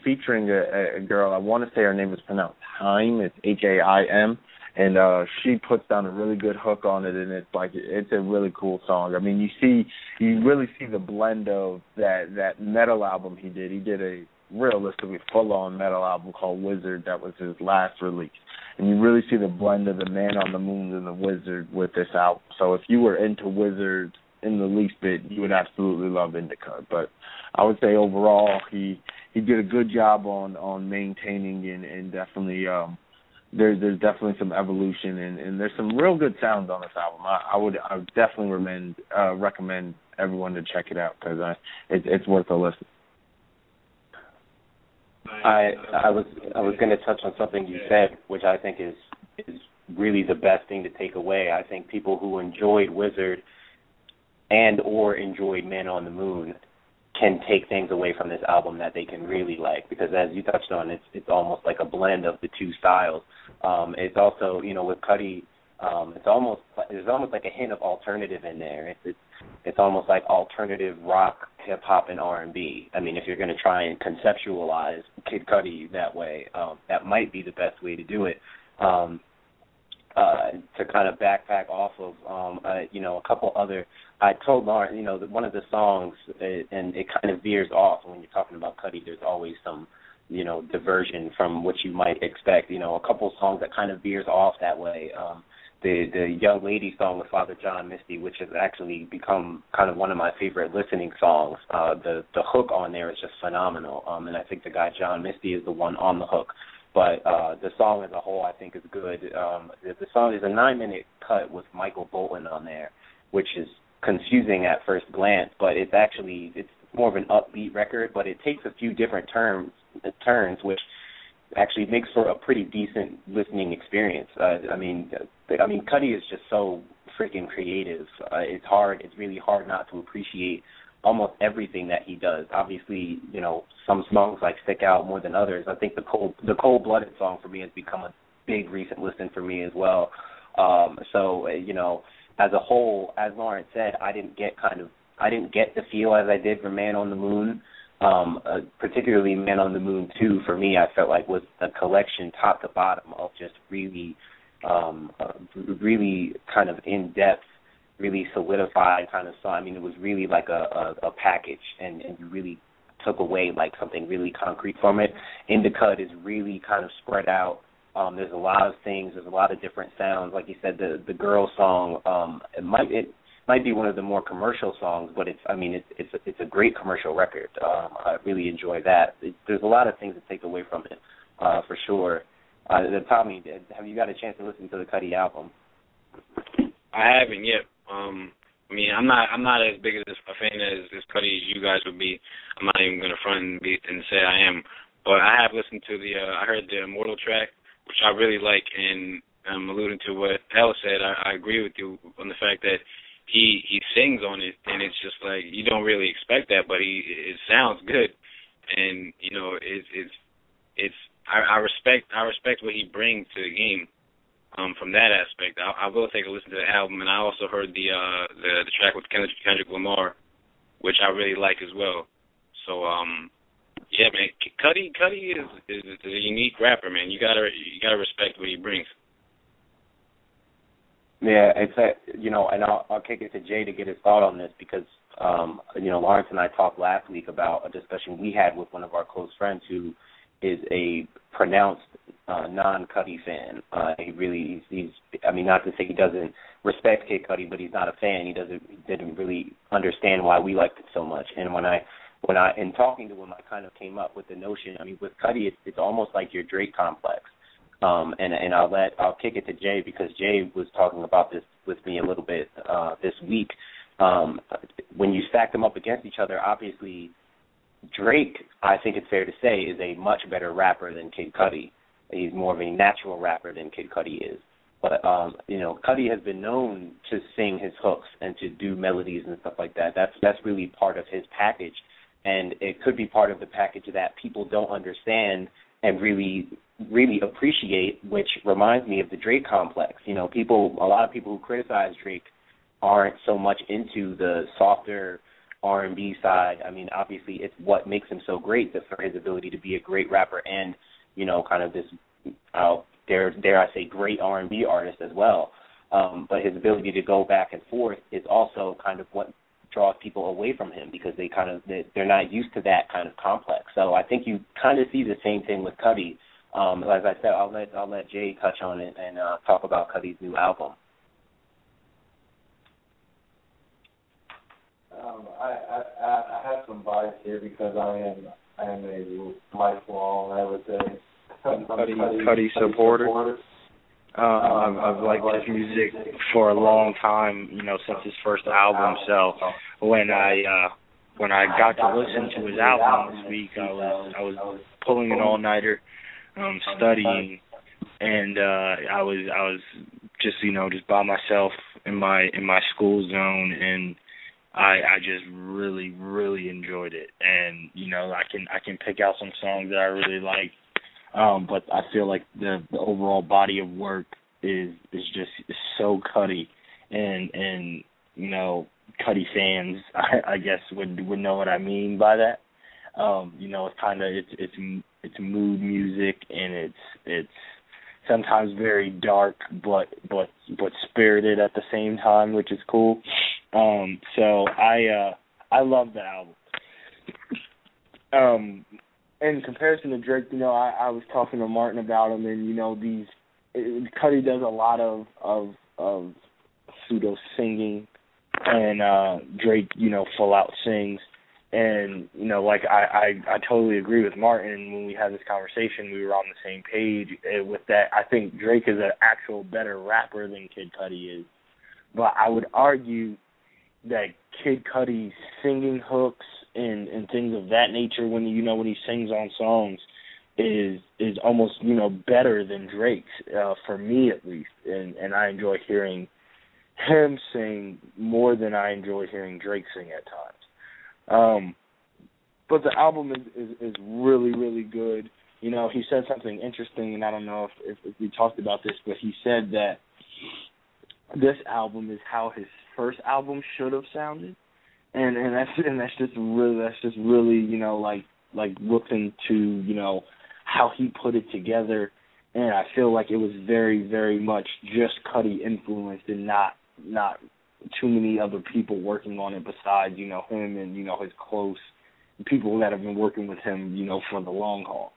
featuring a, a girl. I want to say her name is pronounced Haim. It's H A I M, and uh, she puts down a really good hook on it, and it's like it's a really cool song. I mean, you see, you really see the blend of that that metal album he did. He did a realistically full on metal album called Wizard that was his last release. And you really see the blend of the Man on the Moon and the Wizard with this album. So if you were into Wizard in the least bit, you would absolutely love Indicud. But I would say overall, he he did a good job on on maintaining and and definitely um there's there's definitely some evolution and and there's some real good sounds on this album. I, I would I would definitely recommend uh recommend everyone to check it out because I it, it's worth a listen. I I was I was going to touch on something you said, which I think is is really the best thing to take away. I think people who enjoyed Wizard and or enjoyed Man on the Moon can take things away from this album that they can really like because as you touched on it's it's almost like a blend of the two styles um it's also you know with Cudi um it's almost there's almost like a hint of alternative in there it's it's, it's almost like alternative rock hip hop and R and B. I mean if you're going to try and conceptualize Kid Cudi that way um that might be the best way to do it um uh, to kind of backpack off of, um, uh, you know, a couple other. I told Lauren, you know, that one of the songs, uh, and it kind of veers off when you're talking about Cudi. There's always some, you know, diversion from what you might expect. You know, a couple songs that kind of veers off that way. Um, the the young lady song with Father John Misty, which has actually become kind of one of my favorite listening songs. Uh, the the hook on there is just phenomenal, um, and I think the guy John Misty is the one on the hook but uh, the song as a whole I think is good. Um, the, the song is a nine minute cut with Michael Bolton on there, which is confusing at first glance, but it's actually it's more of an upbeat record, but it takes a few different turns turns which actually makes for a pretty decent listening experience. Uh, I mean, I mean, Cudi is just so freaking creative. Uh, it's hard. It's really hard not to appreciate almost everything that he does. Obviously, you know, some songs like stick out more than others. I think the cold the cold blooded song for me has become a big recent listen for me as well. Um, so you know, as a whole, as Lawrence said, I didn't get kind of I didn't get the feel as I did for Man on the Moon. Um, uh, particularly Man on the Moon 2 for me I felt like was a collection top to bottom of just really um uh, really kind of in depth really solidified kind of song. I mean, it was really like a, a, a package, and, and you really took away like something really concrete from it. Indicud is really kind of spread out. Um, there's a lot of things. There's a lot of different sounds. Like you said, the the girl song. Um, it might it might be one of the more commercial songs, but it's I mean it's it's a, it's a great commercial record. Um, I really enjoy that. It, there's a lot of things to take away from it, uh, for sure. Uh, Tommy, have you got a chance to listen to the Cudi album? I haven't yet. Um, I mean, I'm not I'm not as big as a fan as as Cudi as you guys would be. I'm not even gonna front and be and say I am, but I have listened to the uh, I heard the Immortal track, which I really like, and I'm alluding to what Elle said. I, I agree with you on the fact that he he sings on it, and it's just like you don't really expect that, but he it sounds good, and you know it's it's it's I, I respect I respect what he brings to the game. Um, from that aspect, I, I will take a listen to the album, and I also heard the uh the the track with Kendrick, Kendrick Lamar, which I really like as well. So um, yeah, man, Cudi Cudi is, is is a unique rapper, man. You gotta you gotta respect what he brings. Yeah, it's a, you know, and I'll, I'll kick it to Jay to get his thought on this because, um, you know, Lawrence and I talked last week about a discussion we had with one of our close friends who is a pronounced uh, non-Cudi fan. Uh, he really, he's, he's, I mean, not to say he doesn't respect Kid Cudi, but he's not a fan. He doesn't, he didn't really understand why we liked it so much. And when I, when I, in talking to him, I kind of came up with the notion. I mean, with Cudi, it's, it's almost like your Drake complex um, and and I'll let I'll kick it to Jay because Jay was talking about this with me a little bit uh, this week. Um, when you stack them up against each other, obviously Drake, I think it's fair to say, is a much better rapper than Kid Cudi. He's more of a natural rapper than Kid Cudi is. But um, you know, Cudi has been known to sing his hooks and to do melodies and stuff like that. That's that's really part of his package, and it could be part of the package that people don't understand and really really appreciate, which reminds me of the Drake complex. You know, people a lot of people who criticize Drake aren't so much into the softer R and B side. I mean, obviously it's what makes him so great that for his ability to be a great rapper and, you know, kind of this uh dare dare I say great R and B artist as well. Um, but his ability to go back and forth is also kind of what draws people away from him because they kind of they're not used to that kind of complex. So I think you kind of see the same thing with Cudi. Um, as I said, I'll let I'll let Jay touch on it and uh, talk about Cudi's new album. Um, I, I I have some bias here because I am I am a lifelong I would say [LAUGHS] Cudi, Cudi supporter. supporter. Uh, I've, I've liked his music for a long time, you know, since his first album. So when I uh, when I got to listen to his album this week, I was I was pulling an all nighter, um, studying, and uh, I was I was just you know just by myself in my in my school zone. And. I I just really really enjoyed it, and you know I can I can pick out some songs that I really like. Um, but I feel like the, the overall body of work is is just is so Cudi, and and you know Cudi fans [LAUGHS] I, I guess would would know what I mean by that. Um, you know, it's kind of it's it's it's mood music and it's it's sometimes very dark but but but spirited at the same time, which is cool. Um, so I uh I love the album. Um, in comparison to Drake, you know, I, I was talking to Martin about him, and you know, these it, Cudi does a lot of of of pseudo singing, and uh Drake, you know, full out sings. And you know, like I, I I totally agree with Martin. When we had this conversation, we were on the same page with that. I think Drake is an actual better rapper than Kid Cudi is, but I would argue that Kid Cudi's singing hooks and and things of that nature when you know when he sings on songs is is almost you know better than Drake's uh, for me at least, and and I enjoy hearing him sing more than I enjoy hearing Drake sing at times. Um, but the album is, is is really really good. You know, he said something interesting, and I don't know if, if, if we talked about this, but he said that this album is how his first album should have sounded and and that's and that's just really that's just really you know like like looking to you know how he put it together, and I feel like it was very very much just Cudi influenced and not not too many other people working on it besides you know him and you know his close people that have been working with him you know for the long haul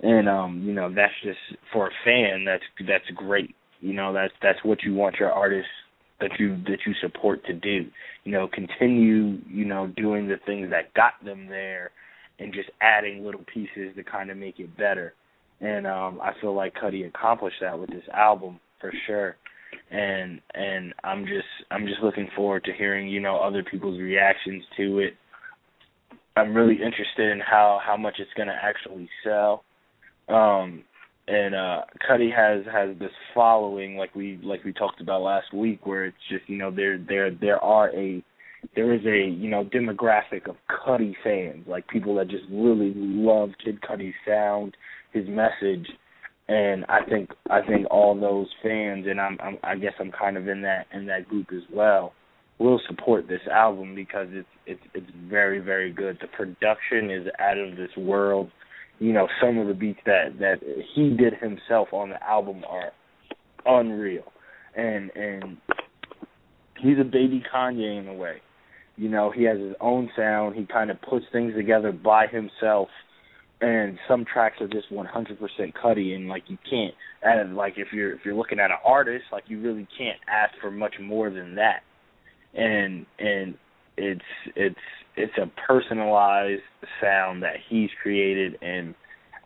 and um you know that's just for a fan that's that's great you know that's that's what you want your artist that you that you support to do. You know, continue, you know, doing the things that got them there and just adding little pieces to kind of make it better. And um I feel like Cudi accomplished that with this album for sure. And and I'm just I'm just looking forward to hearing, you know, other people's reactions to it. I'm really interested in how how much it's going to actually sell. Um and uh Cudi has has this following like we like we talked about last week where it's just you know there there there are a there is a you know demographic of Cudi fans like people that just really love Kid Cudi's sound his message and I think I think all those fans and I'm, I'm I guess I'm kind of in that in that group as well will support this album because it's it's it's very very good. The production is out of this world. You know some of the beats that that he did himself on the album are unreal. And and he's a baby Kanye in a way. You know he has his own sound. He kind of puts things together by himself and some tracks are just 100% Cudi and like you can't and like if you're if you're looking at an artist like you really can't ask for much more than that and and it's it's it's a personalized sound that he's created and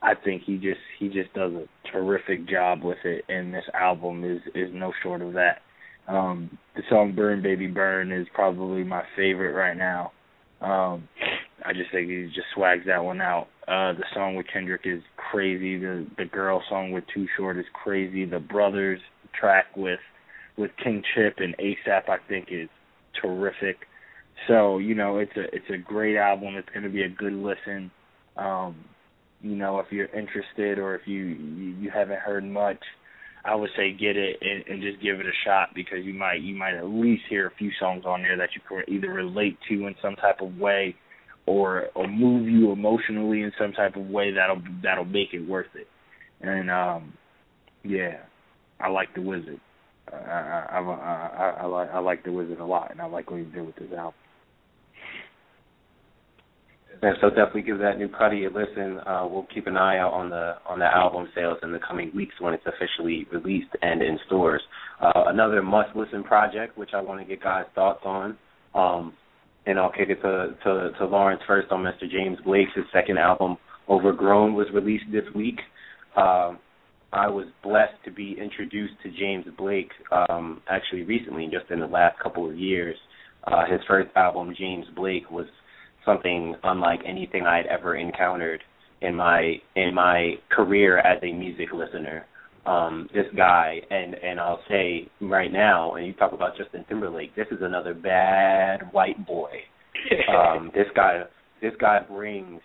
I think he just he just does a terrific job with it and this album is is no short of that. Um the song Burn Baby Burn is probably my favorite right now. Um I just think he just swags that one out. Uh the song with Kendrick is crazy. The the girl song with Too Short is crazy. The brothers track with with King Chip and ASAP I think is terrific. So you know, it's a it's a great album. It's going to be a good listen. Um, you know, if you're interested or if you you, haven't heard much, I would say get it and, and just give it a shot because you might you might at least hear a few songs on there that you can either relate to in some type of way, or or move you emotionally in some type of way that'll that'll make it worth it. And um, yeah, I like the Wizard. I I, I I I like I like the Wizard a lot, and I like what he did with this album. And so definitely give that new Cudi a listen. Uh, we'll keep an eye out on the on the album sales in the coming weeks when it's officially released and in stores. Uh, another must listen project, which I want to get guys' thoughts on. Um, and I'll kick it to, to to Lawrence first on Mr. James Blake's second album, Overgrown, was released this week. Um, I was blessed to be introduced to James Blake um, actually recently, just in the last couple of years. Uh, his first album, James Blake, was something unlike anything I had ever encountered in my in my career as a music listener. Um, this guy, and and I'll say right now, and you talk about Justin Timberlake, this is another bad white boy. [LAUGHS] um, this guy, this guy brings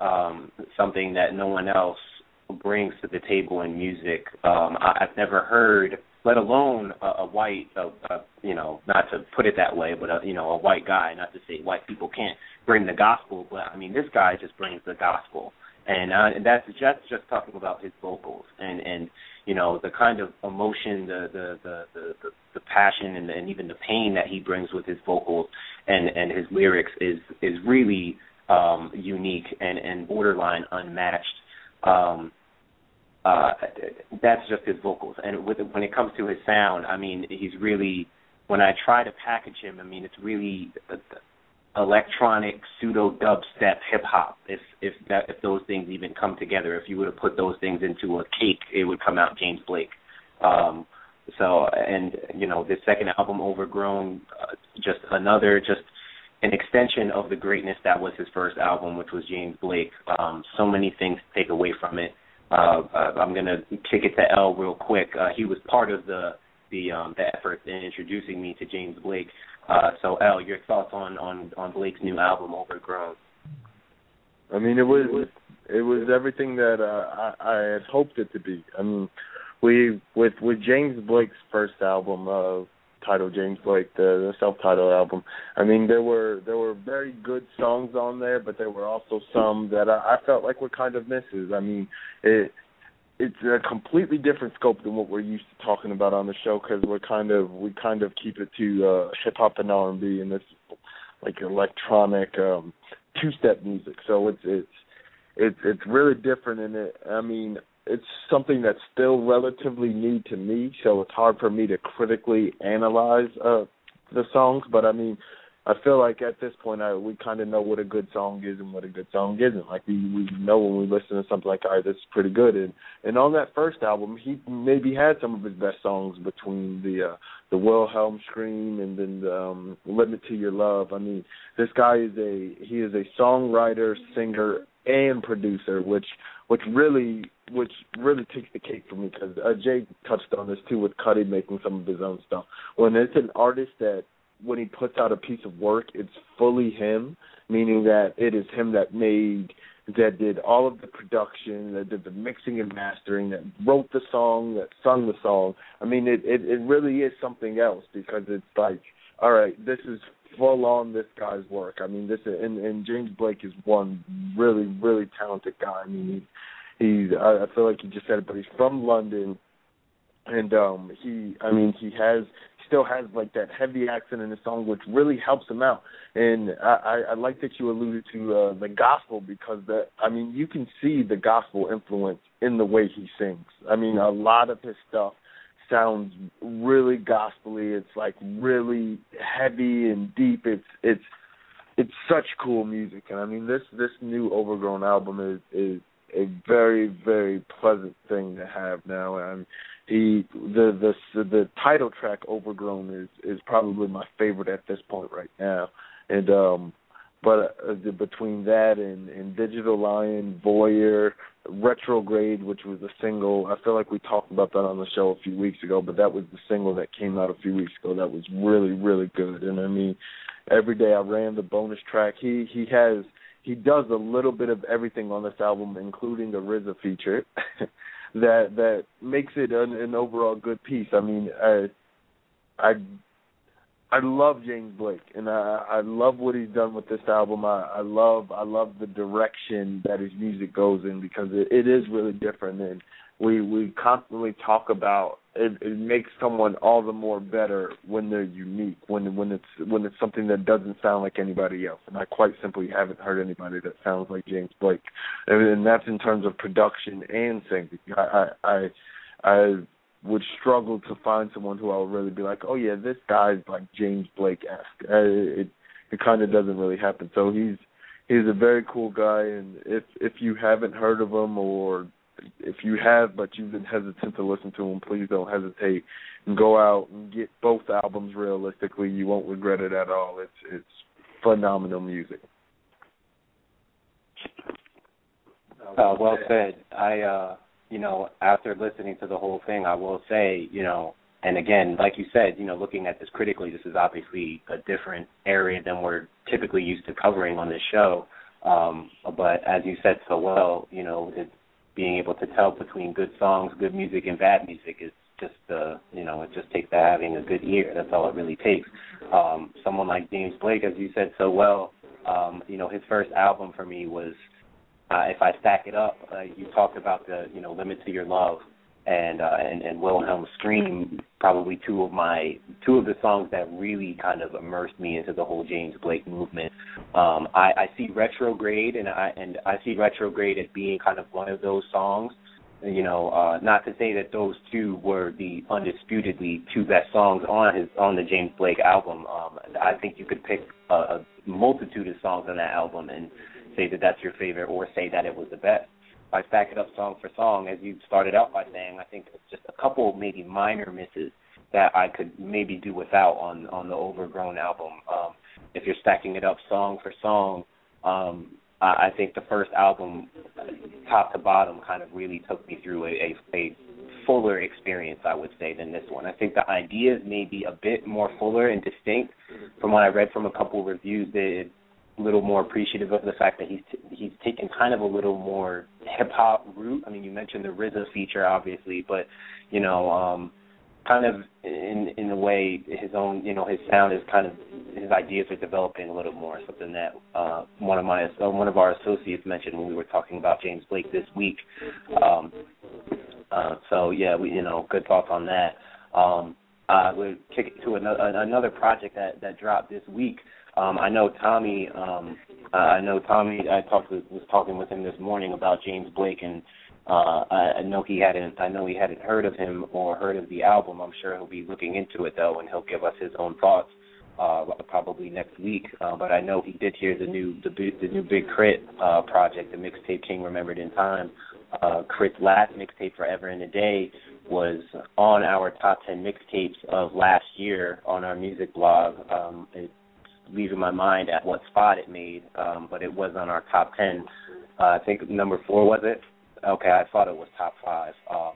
um, something that no one else brings to the table in music. Um, I, I've never heard, let alone a, a white, a, a, you know, not to put it that way, but a, you know, a white guy. Not to say white people can't bring the gospel, but I mean, this guy just brings the gospel, and uh, and that's just just talking about his vocals and and you know the kind of emotion, the the the the, the, passion, and, and even the pain that he brings with his vocals and and his lyrics is is really um unique and and borderline unmatched um, uh, that's just his vocals. And with, when it comes to his sound, I mean, he's really. When I try to package him, I mean, it's really electronic pseudo dubstep hip hop. If if that if those things even come together, if you were to put those things into a cake, it would come out James Blake. Um, so and you know, this second album, Overgrown, uh, just another just an extension of the greatness that was his first album, which was James Blake. Um, so many things to take away from it. Uh, uh, I'm gonna kick it to L real quick. Uh, he was part of the the um, the effort in introducing me to James Blake. Uh, so L, your thoughts on on on Blake's new album, Overgrown? I mean, it was it was everything that uh, I, I had hoped it to be. I mean, we with with James Blake's first album, uh, titled James Blake, the, the self-titled album. I mean, there were there were very good songs on there, but there were also some that I, I felt like were kind of misses. I mean, it it's a completely different scope than what we're used to talking about on the show because we're kind of we kind of keep it to uh, hip hop and R and B and this like electronic um, two-step music. So it's it's it's it's really different in it. I mean, it's something that's still relatively new to me, so it's hard for me to critically analyze uh the songs. But I mean, I feel like at this point, I we kind of know what a good song is and what a good song isn't. Like we we know when we listen to something like, all right, this is pretty good. And and on that first album, he maybe had some of his best songs between the uh the Wilhelm scream and then the, um Limit to Your Love. I mean, this guy is a he is a songwriter, singer, and producer, which which really which really takes the cake for me because uh, Jay touched on this too with Cudi making some of his own stuff. When it's an artist that when he puts out a piece of work, it's fully him, meaning that it is him that made that did all of the production, that did the mixing and mastering, that wrote the song, that sung the song. I mean, it it, it really is something else because it's like, all right, this is full on this guy's work. I mean, this and and James Blake is one really really talented guy. I mean, he, he's I, I feel like he just said it, but he's from London, and um he I mean he has still has like that heavy accent in the song, which really helps him out. And I, I, I like that you alluded to uh, the gospel because that I mean you can see the gospel influence in the way he sings. I mean a lot of his stuff sounds really gospelly. It's like really heavy and deep. It's it's it's such cool music, and I mean this this new Overgrown album is is a very very pleasant thing to have now. And he the the the title track Overgrown is is probably my favorite at this point right now, and um but uh, between that and, and Digital Lion, Voyeur, Retrograde, which was a single, I feel like we talked about that on the show a few weeks ago, but that was the single that came out a few weeks ago that was really, really good. And I mean, every day I ran the bonus track. He he has he does a little bit of everything on this album, including the RZA feature, [LAUGHS] that that makes it an, an overall good piece. I mean, I I I love James Blake, and I I love what he's done with this album. I I love I love the direction that his music goes in because it, it is really different. And we we constantly talk about it, it makes someone all the more better when they're unique, when when it's when it's something that doesn't sound like anybody else. And I quite simply haven't heard anybody that sounds like James Blake, and, and that's in terms of production and singing. I I I, I would struggle to find someone who I would really be like, oh yeah, this guy's like James Blake esque. Uh, it it kind of doesn't really happen. So he's he's a very cool guy, and if if you haven't heard of him or if you have but you've been hesitant to listen to them, please don't hesitate and go out and get both albums. Realistically, you won't regret it at all. It's it's phenomenal music. Uh, well said. I uh you know, after listening to the whole thing, I will say, you know, and again, like you said, you know, looking at this critically, this is obviously a different area than we're typically used to covering on this show. Um, but as you said so well, you know, it, being able to tell between good songs, good music, and bad music is just, uh, you know, it just takes having a good ear. That's all it really takes. Um, someone like James Blake, as you said so well, um, you know, his first album for me was uh, if I stack it up, uh, you talked about the you know limit to your love and uh, and and Wilhelm scream probably two of my two of the songs that really kind of immersed me into the whole James Blake movement. Um, I, I see retrograde and I and I see retrograde as being kind of one of those songs. You know, uh, not to say that those two were the undisputedly two best songs on his on the James Blake album. Um, I think you could pick a, a multitude of songs on that album and say that that's your favorite or say that it was the best. If I stack it up song for song, as you started out by saying, I think it's just a couple maybe minor misses that I could maybe do without on on the Overgrown album. Um, if you're stacking it up song for song, um, I, think the first album, top to bottom, kind of really took me through a, a, a fuller experience, I would say, than this one. I think the ideas may be a bit more fuller and distinct from what I read from a couple of reviews. That little more appreciative of the fact that he's t- he's taken kind of a little more hip hop route. I mean, you mentioned the RZA feature, obviously, but you know, um, kind of in in a way, his own you know his sound is kind of his ideas are developing a little more. Something that uh, one of my uh, one of our associates mentioned when we were talking about James Blake this week. Um, uh, so yeah, we you know good thoughts on that. Um, uh, we'll kick it to another another project that that dropped this week. Um, I know Tommy. Um, uh, I know Tommy. I talked was talking with him this morning about James Blake, and uh, I, I know he hadn't. I know he hadn't heard of him or heard of the album. I'm sure he'll be looking into it though, and he'll give us his own thoughts uh, probably next week. Uh, but I know he did hear the new the, the new Big K.R.I.T. uh, project, the mixtape King Remembered in Time. Uh, K.R.I.T's last mixtape, Forever and a Day, was on our top ten mixtapes of last year on our music blog. Um, it leaving my mind at what spot it made, um, but it was on our top ten. Uh, I think number four was it okay, I thought it was top five. Um,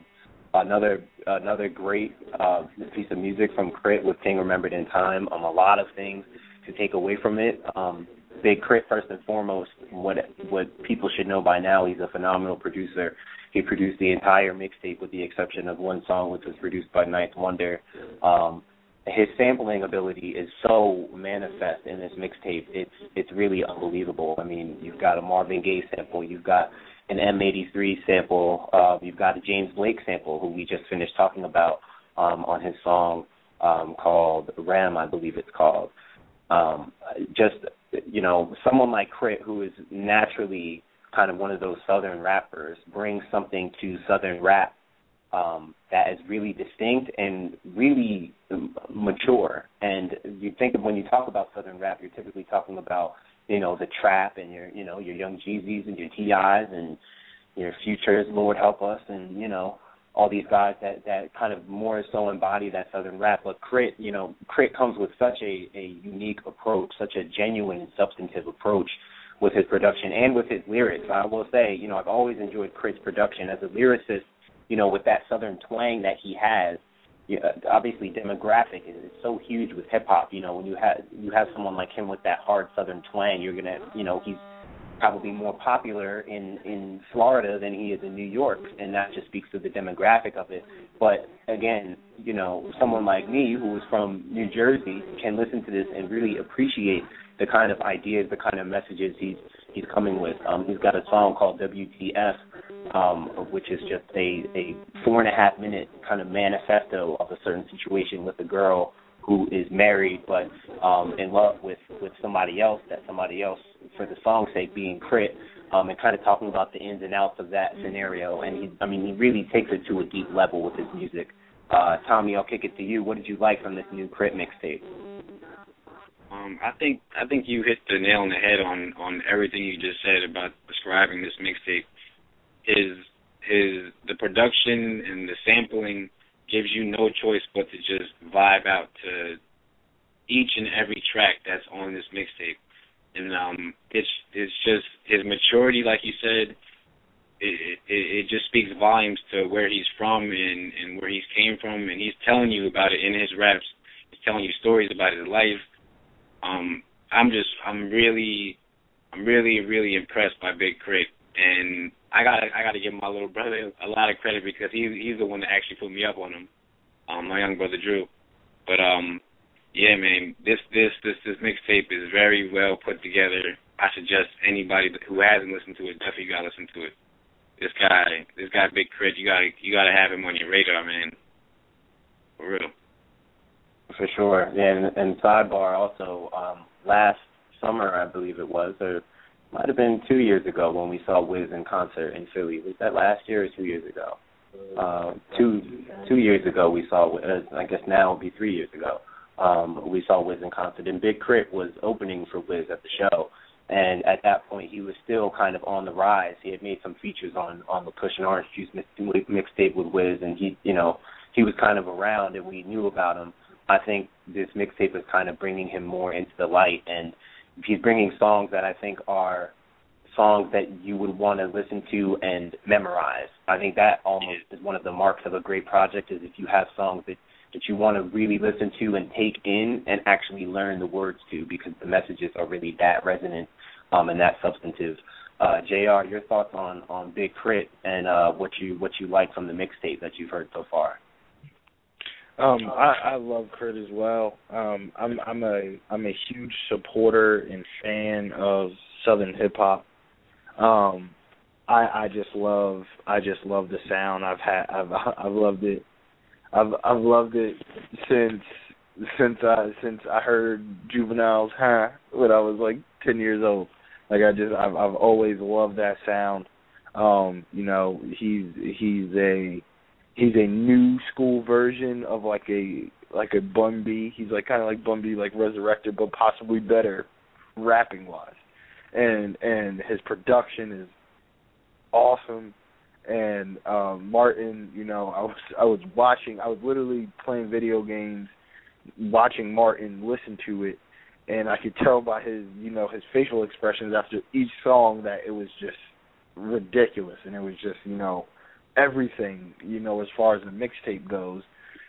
another another great uh, piece of music from K.R.I.T. with King Remembered in Time. Um, a lot of things to take away from it. Um, Big K.R.I.T. first and foremost. What what people should know by now, he's a phenomenal producer. He produced the entire mixtape with the exception of one song, which was produced by Ninth Wonder. Um, his sampling ability is so manifest in this mixtape. It's it's really unbelievable. I mean, you've got a Marvin Gaye sample, you've got an M83 sample, uh, you've got a James Blake sample, who we just finished talking about um, on his song um, called Ram, I believe it's called. Um, just you know, someone like K.R.I.T., who is naturally kind of one of those Southern rappers, brings something to Southern rap um, that is really distinct and really mature. And you think of when you talk about Southern rap, you're typically talking about you know the trap and your you know your Young Jeezys and your T.I.s and your Futures, Lord help us, and you know all these guys that that kind of more so embody that Southern rap. But K.R.I.T., you know, K.R.I.T. comes with such a a unique approach, such a genuine substantive approach with his production and with his lyrics. I will say, you know, I've always enjoyed K.R.I.T.'s production as a lyricist you know, with that southern twang that he has. You know, obviously, demographic is, is so huge with hip hop. You know, when you have you have someone like him with that hard southern twang, you're gonna, you know, he's probably more popular in in Florida than he is in New York, and that just speaks to the demographic of it. But again, you know, someone like me who is from New Jersey can listen to this and really appreciate the kind of ideas, the kind of messages he's he's coming with. Um, he's got a song called WTF, um, which is just a, a four and a half minute kind of manifesto of a certain situation with a girl who is married but um, in love with with somebody else. That somebody else, for the song's sake, being K.R.I.T., um, and kind of talking about the ins and outs of that scenario. And he, I mean, he really takes it to a deep level with his music. Uh, Tommy, I'll kick it to you. What did you like from this new K.R.I.T. mixtape? Um, I think I think you hit the nail on the head on on everything you just said about describing this mixtape. His his the production and the sampling gives you no choice but to just vibe out to each and every track that's on this mixtape. And um it's it's just his maturity like you said it, it it just speaks volumes to where he's from and and where he's came from and he's telling you about it in his raps. He's telling you stories about his life um, I'm just I'm really I'm really really impressed by Big K.R.I.T., and I gotta I gotta give my little brother a lot of credit because he's he's the one that actually put me up on him, um, my young brother Drew. But um, yeah, man, this this this this mixtape is very well put together. I suggest anybody who hasn't listened to it definitely gotta listen to it. This guy, this guy, Big K.R.I.T., you gotta you gotta have him on your radar, man. For real. For sure. And and sidebar also, um, last summer I believe it was, or might have been two years ago when we saw Wiz in concert in Philly. Was that last year or two years ago? Uh, two two years ago we saw. Uh, I guess now it'll be three years ago. Um, we saw Wiz in concert, and Big K.R.I.T. was opening for Wiz at the show. And at that point, he was still kind of on the rise. He had made some features on on the Kush and Orange Juice mixtape with Wiz, and he, you know, he was kind of around, and we knew about him. I think this mixtape is kind of bringing him more into the light, and he's bringing songs that I think are songs that you would want to listen to and memorize. I think that almost is one of the marks of a great project is if you have songs that that you want to really listen to and take in and actually learn the words to because the messages are really that resonant um, and that substantive. Uh, Jr., your thoughts on on Big K.R.I.T. and uh, what you what you like from the mixtape that you've heard so far? Um, I, I love K.R.I.T. as well. Um, I'm I'm a I'm a huge supporter and fan of Southern hip hop. Um, I I just love I just love the sound. I've had I've [LAUGHS] I've loved it. I've I've loved it since since I since I heard Juvenile's huh when I was like ten years old. Like I just I've I've always loved that sound. Um, you know, he's he's a he's a new school version of like a like a Bun B. He's like kind of like Bun B, like resurrected, but possibly better rapping wise. And and his production is awesome. And um Martin, you know, I was I was watching, I was literally playing video games, watching Martin listen to it, and I could tell by his, you know, his facial expressions after each song that it was just ridiculous, and it was just you know everything you know as far as the mixtape goes.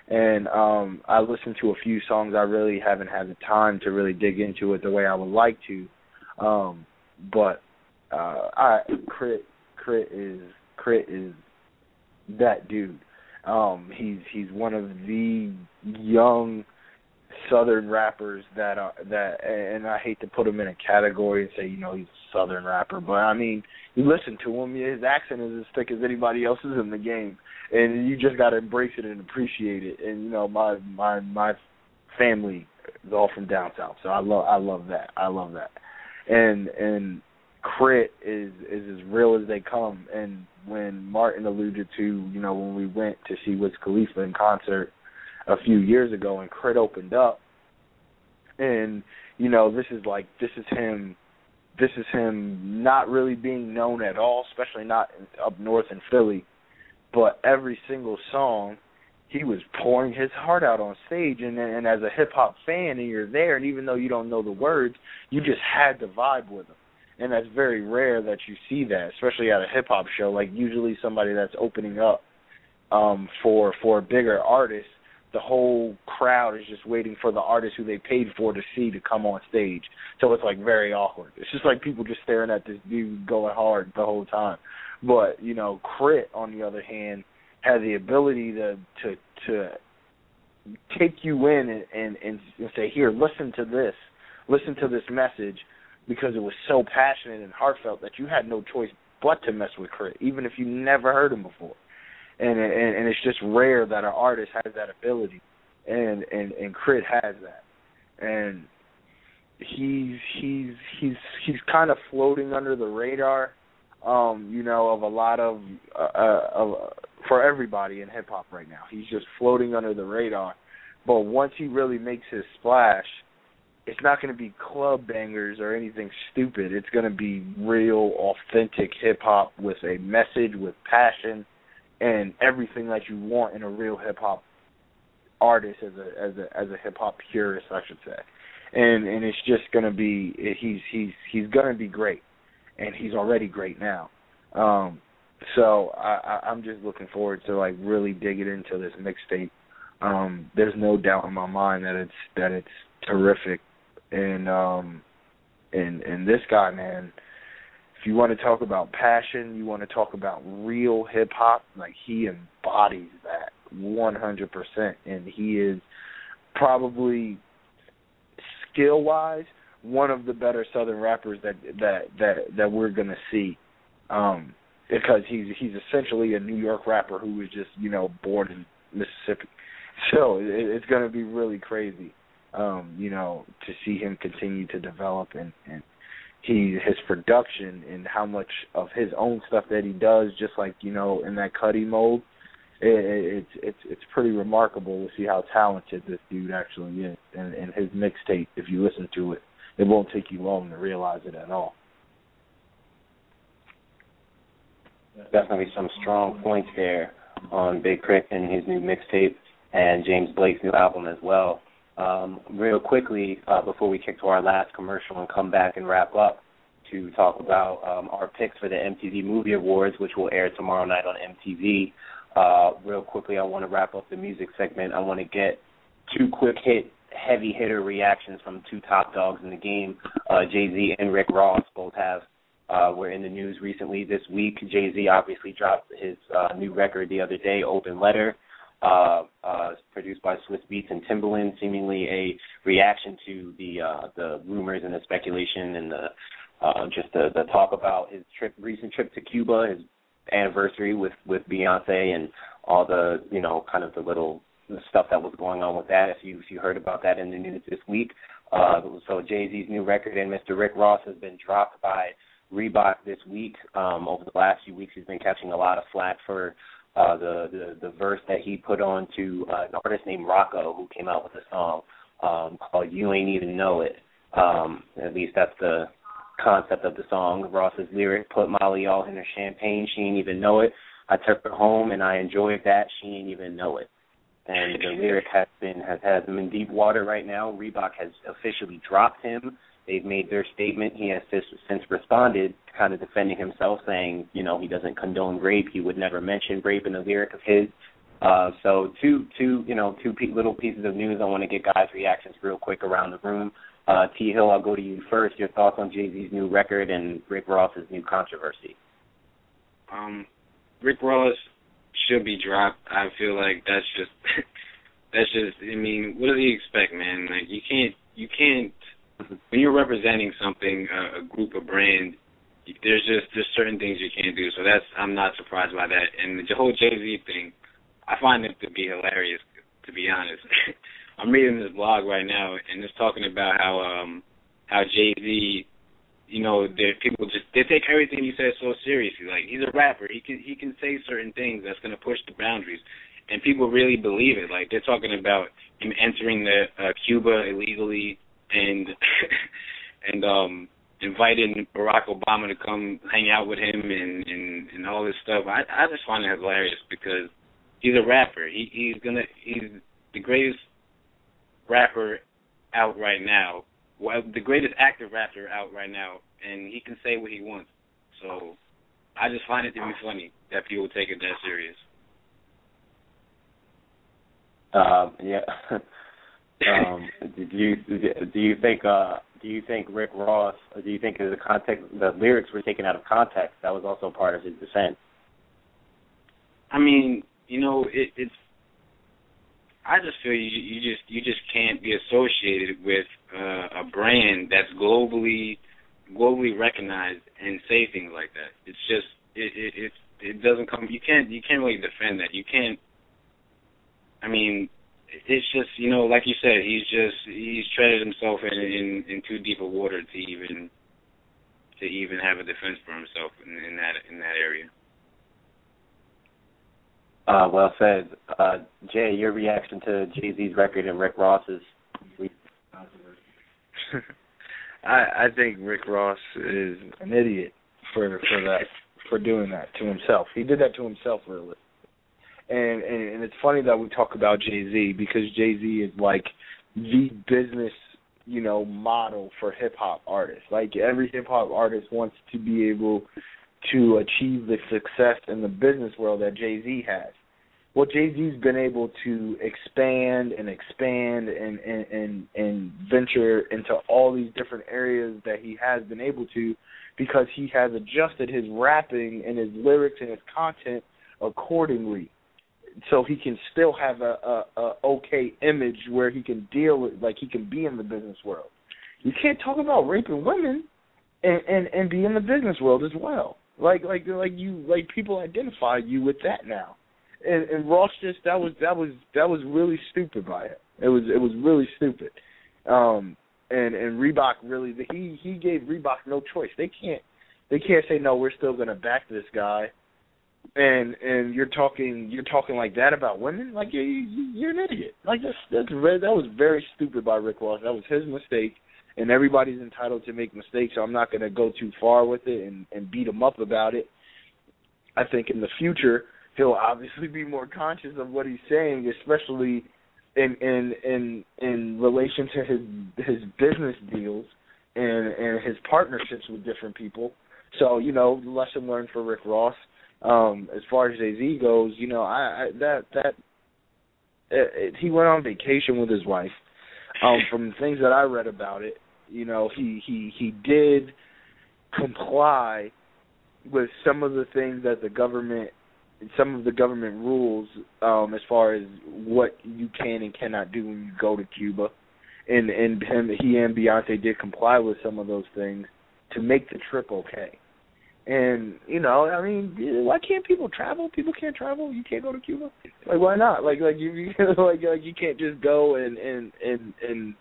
And um I listened to a few songs. I really haven't had the time to really dig into it the way I would like to. Um, but uh, I K.R.I.T. K.R.I.T. is K.R.I.T. is that dude. Um, he's he's one of the young southern rappers that are that and I hate to put him in a category and say, you know, he's southern rapper, but I mean, you listen to him, his accent is as thick as anybody else's in the game. And you just gotta embrace it and appreciate it. And you know, my my my family is all from down south. So I love I love that. I love that. And and K.R.I.T. is is as real as they come and when Martin alluded to, you know, when we went to see Wiz Khalifa in concert a few years ago and K.R.I.T. opened up and you know this is like this is him this is him not really being known at all especially not up north in Philly. But every single song he was pouring his heart out on stage. And and as a hip hop fan and you're there and even though you don't know the words you just had to vibe with him and that's very rare that you see that especially at a hip hop show. Like usually somebody that's opening up um for for a bigger artist the whole crowd is just waiting for the artist who they paid for to see to come on stage. So it's like very awkward. It's just like people just staring at this dude going hard the whole time. But, you know, K.R.I.T. on the other hand had the ability to to to take you in and, and, and say, Here, listen to this. Listen to this message because it was so passionate and heartfelt that you had no choice but to mess with K.R.I.T., even if you never heard him before and and, and it's just rare that an artist has that ability, and and and K.R.I.T. has that, and he's he's he's he's kind of floating under the radar, um, you know, of a lot of uh, uh, of for everybody in hip hop right now. He's just floating under the radar, but once he really makes his splash. It's not going to be club bangers or anything stupid. It's going to be real, authentic hip hop with a message, with passion, and everything that you want in a real hip hop artist as a as a as a hip hop purist, I should say. And and it's just gonna be he's he's he's gonna be great, and he's already great now. Um, so I, I I'm just looking forward to like really digging into this mixtape. Um, there's no doubt in my mind that it's that it's terrific, and um, and and this guy, man, if you want to talk about passion, you want to talk about real hip hop, like he embodies that 100%. And he is probably skill wise one of the better southern rappers that that that that we're going to see um because he's he's essentially a New York rapper who was just, you know, born in Mississippi. So it, it's going to be really crazy um, you know, to see him continue to develop and and he his production and how much of his own stuff that he does, just like you know in that Cudi mold, it, it's it's it's pretty remarkable to see how talented this dude actually is. And, and his mixtape, if you listen to it, it won't take you long to realize it at all. Definitely some strong points there on Big K.R.I.T. and his new mixtape and James Blake's new album as well. Um, real quickly, uh, before we kick to our last commercial and come back and wrap up to talk about um, our picks for the MTV Movie Awards, which will air tomorrow night on MTV. Uh, real quickly, I want to wrap up the music segment. I want to get two quick hit, heavy hitter reactions from two top dogs in the game. Uh, Jay Z and Rick Ross both have uh, were in the news recently this week. Jay Z obviously dropped his uh, new record the other day, Open Letter uh, uh, produced by Swizz Beatz and Timbaland, seemingly a reaction to the uh, the rumors and the speculation and the uh, just the, the talk about his trip, recent trip to Cuba, his anniversary with with Beyonce, and all the you know kind of the little stuff that was going on with that. If you if you heard about that in the news this week, uh, so Jay Z's new record and Mr. Rick Ross has been dropped by Reebok this week. Um, over the last few weeks, he's been catching a lot of flack for uh, the, the the verse that he put on to uh, an artist named Rocko who came out with a song um, called "You Ain't Even Know It." Um, at least that's the concept of the song. Ross's lyric: "Put Molly all in her champagne, she ain't even know it. I took her home and I enjoyed that. She ain't even know it." And the [LAUGHS] lyric has been has has him in deep water right now. Reebok has officially dropped him They've made their statement. He has since responded, kind of defending himself, saying, you know, he doesn't condone rape. He would never mention rape in a lyric of his. Uh, so two, two, you know, two pe- little pieces of news. I want to get guys' reactions real quick around the room. Uh, T Hill, I'll go to you first. Your thoughts on Jay Z's new record and Rick Ross's new controversy? Um, Rick Ross should be dropped. I feel like that's just [LAUGHS] that's just. I mean, what does he expect, man? Like you can't you can't when you're representing something, uh, a group, a brand. There's just there's certain things you can't do. So that's I'm not surprised by that. And the whole Jay Z thing, I find it to be hilarious. To be honest, [LAUGHS] I'm reading this blog right now, and it's talking about how um how Jay Z you know, there people just they take everything he says so seriously. Like he's a rapper, he can he can say certain things that's going to push the boundaries, and people really believe it. Like they're talking about him entering the uh, Cuba illegally inviting Barack Obama to come hang out with him and and and all this stuff. I I just find it hilarious because he's a rapper. He he's gonna he's the greatest rapper out right now well, the greatest active rapper out right now, and he can say what he wants. So I just find it to be funny that people take it that serious. Um, yeah. [LAUGHS] um, do you do you think uh, do you think Rick Ross? Or do you think the context the lyrics were taken out of context? That was also part of his defense. I mean, you know, it, it's I just feel you you just you just can't be associated with uh, a brand that's globally globally recognized and say things like that. It's just it it it, it doesn't come. You can't you can't really defend that. You can't. I mean, it's just you know, like you said, he's just he's treaded himself in in, in too deep a water to even to even have a defense for himself in, in that in that area. Uh, well said, uh, Jay. Your reaction to Jay Z's record and Rick Ross's? [LAUGHS] I I think Rick Ross is an idiot for for that for doing that to himself. He did that to himself, really. And and, and it's funny that we talk about Jay Z because Jay Z is like the business you know model for hip hop artists. Like every hip hop artist wants to be able to achieve the success in the business world that Jay Z has well Jay Z's been able to expand and expand and, and and and venture into all these different areas that he has been able to because he has adjusted his rapping and his lyrics and his content accordingly so he can still have a, a, a okay image where he can deal with like he can be in the business world. You can't talk about raping women and and and be in the business world as well. Like like like you like people identify you with that now and, and Ross just that was that was that was really stupid by him. It was it was really stupid. Um and and Reebok really he he gave Reebok no choice. They can't they can't say no. We're still going to back this guy. And and you're talking you're talking like that about women like you, you you're an idiot like that's that's that was very stupid by Rick Ross that was his mistake and everybody's entitled to make mistakes so I'm not going to go too far with it and and beat him up about it I think in the future he'll obviously be more conscious of what he's saying, especially in in in in relation to his his business deals and and his partnerships with different people. So you know, lesson learned for Rick Ross. Um, as far as Jay Z goes, you know, I, I that that it, it, he went on vacation with his wife. Um, from things that I read about it, you know, he he he did comply with some of the things that the government some of the government rules um as far as what you can and cannot do when you go to Cuba. And and him he and Beyonce did comply with some of those things to make the trip okay. And you know, I mean, why can't people travel? People can't travel. You can't go to Cuba. Like, why not? Like, like you, [LAUGHS] you like, like you can't just go and and and and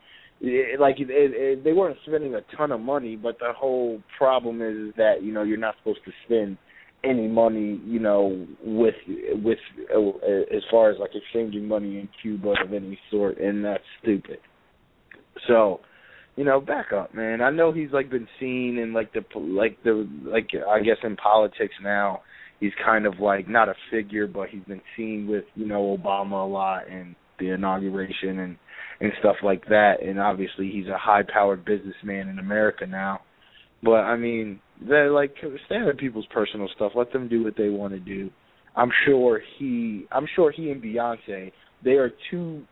like it, it, they weren't spending a ton of money, but the whole problem is that you know you're not supposed to spend any money, you know, with with uh, as far as like exchanging money in Cuba of any sort, and that's stupid. So, you know, back up, man. I know he's like been seen in like the like the like I guess in politics now. He's kind of like not a figure, but he's been seen with you know Obama a lot, and the inauguration and and stuff like that. And obviously, he's a high-powered businessman in America now. But I mean, they like stay of people's personal stuff. Let them do what they want to do. I'm sure he, I'm sure he and Beyonce, they are two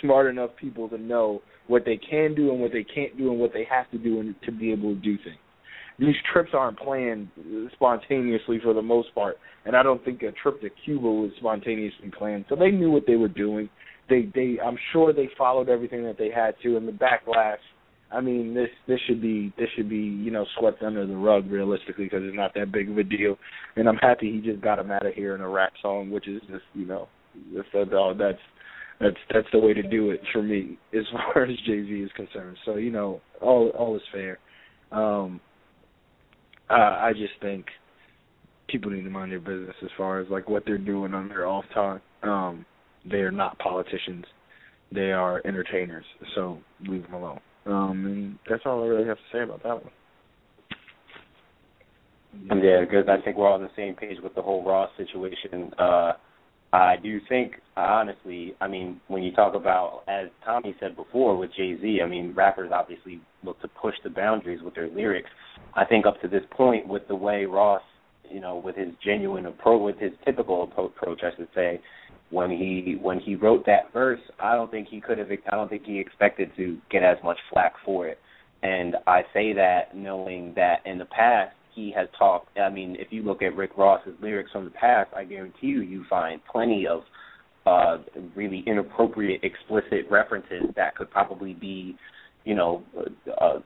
smart enough people to know what they can do and what they can't do and what they have to do and to be able to do things. These trips aren't planned spontaneously for the most part, and I don't think a trip to Cuba was spontaneously planned. So they knew what they were doing. They, they, I'm sure they followed everything that they had to, and the backlash I mean, this this should be this should be you know swept under the rug realistically because it's not that big of a deal, and I'm happy he just got him out of here in a rap song, which is just you know just, that's that's that's that's the way to do it for me as [LAUGHS] far as Jay Z is concerned. So you know all all is fair. Um, uh, I just think people need to mind their business as far as like what they're doing on their off time. Um, they are not politicians; they are entertainers. So leave them alone. Um, and that's all I really have to say about that one. Yeah, because I think we're all on the same page with the whole Ross situation. Uh, I do think, honestly, I mean, when you talk about, as Tommy said before with Jay Z, I mean, rappers obviously look to push the boundaries with their lyrics. I think up to this point, with the way Ross, you know, with his genuine approach, with his typical approach, I should say, when he when he wrote that verse, I don't think he could have. I don't think he expected to get as much flack for it. And I say that knowing that in the past he has talked. I mean, if you look at Rick Ross's lyrics from the past, I guarantee you you find plenty of uh really inappropriate, explicit references that could probably be, you know, uh,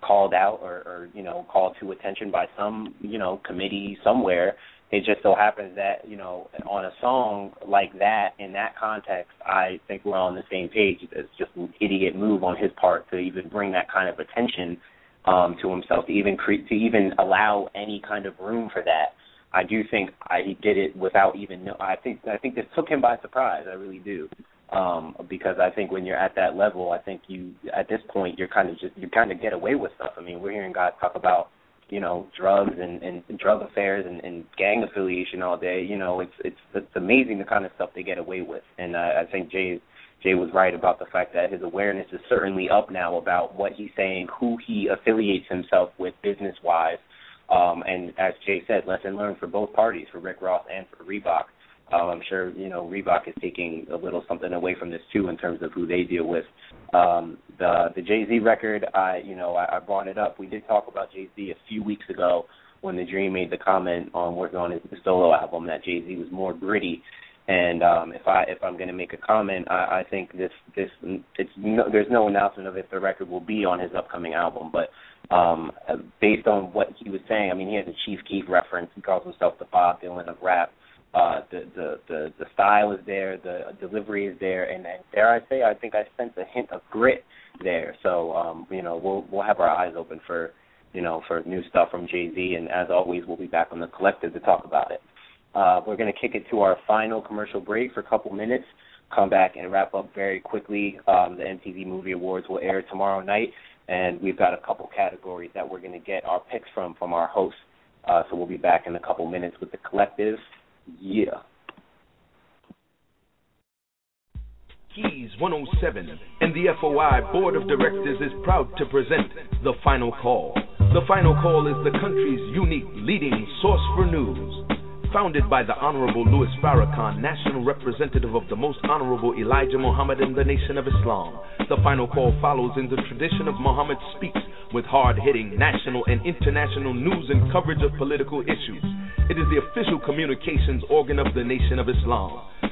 called out or, or you know called to attention by some you know committee somewhere it just so happens that you know on a song like that in that context, I think we're on the same page. It's just an idiot move on his part to even bring that kind of attention um, to himself, to even cre- to even allow any kind of room for that. I do think I, he did it without even know. I think I think this took him by surprise. I really do, um, because I think when you're at that level, I think you at this point you're kind of just you kind of get away with stuff. I mean, we're hearing guys talk about you know drugs and, and drug affairs and, and gang affiliation all day. You know, it's it's it's amazing the kind of stuff they get away with. And uh, I think Jay Jay was right about the fact that his awareness is certainly up now about what he's saying, who he affiliates himself with business wise. Um, and as Jay said, lesson learned for both parties, for Rick Ross and for Reebok. Um, I'm sure you know Reebok is taking a little something away from this too in terms of who they deal with. Um, the the Jay Z record, I you know I, I brought it up. We did talk about Jay Z a few weeks ago when the Dream made the comment on working on his solo album that Jay Z was more gritty. And um, if I if I'm going to make a comment, I, I think this this it's no, there's no announcement of if the record will be on his upcoming album, but um, based on what he was saying, I mean he has a Chief Keef reference. He calls himself the Bob Dylan of rap uh, the, the the the style is there, the delivery is there, and, and dare I say, I think I sense a hint of grit there. So um, you know, we'll we'll have our eyes open for you know for new stuff from Jay Z, and as always, we'll be back on the collective to talk about it. Uh, we're going to kick it to our final commercial break for a couple minutes. Come back and wrap up very quickly. Um, the MTV Movie Awards will air tomorrow night, and we've got a couple categories that we're going to get our picks from from our hosts. Uh, so we'll be back in a couple minutes with the collective. Yeah. Keys 107 and the FOI Board of Directors is proud to present The Final Call. The Final Call is the country's unique leading source for news. Founded by the Honorable Louis Farrakhan, National Representative of the Most Honorable Elijah Muhammad in the Nation of Islam, The Final Call follows in the tradition of Muhammad Speaks with hard hitting national and international news and coverage of political issues. It is the official communications organ of the Nation of Islam.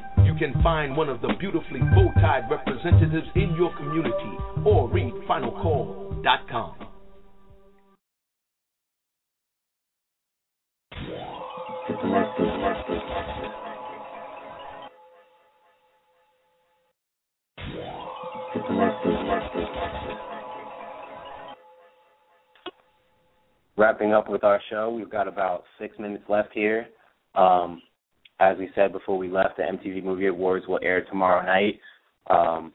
can find one of the beautifully bow tied representatives in your community or read finalcall.com. Wrapping up with our show, we've got about six minutes left here. Um, as we said before we left, the MTV Movie Awards will air tomorrow night. Um,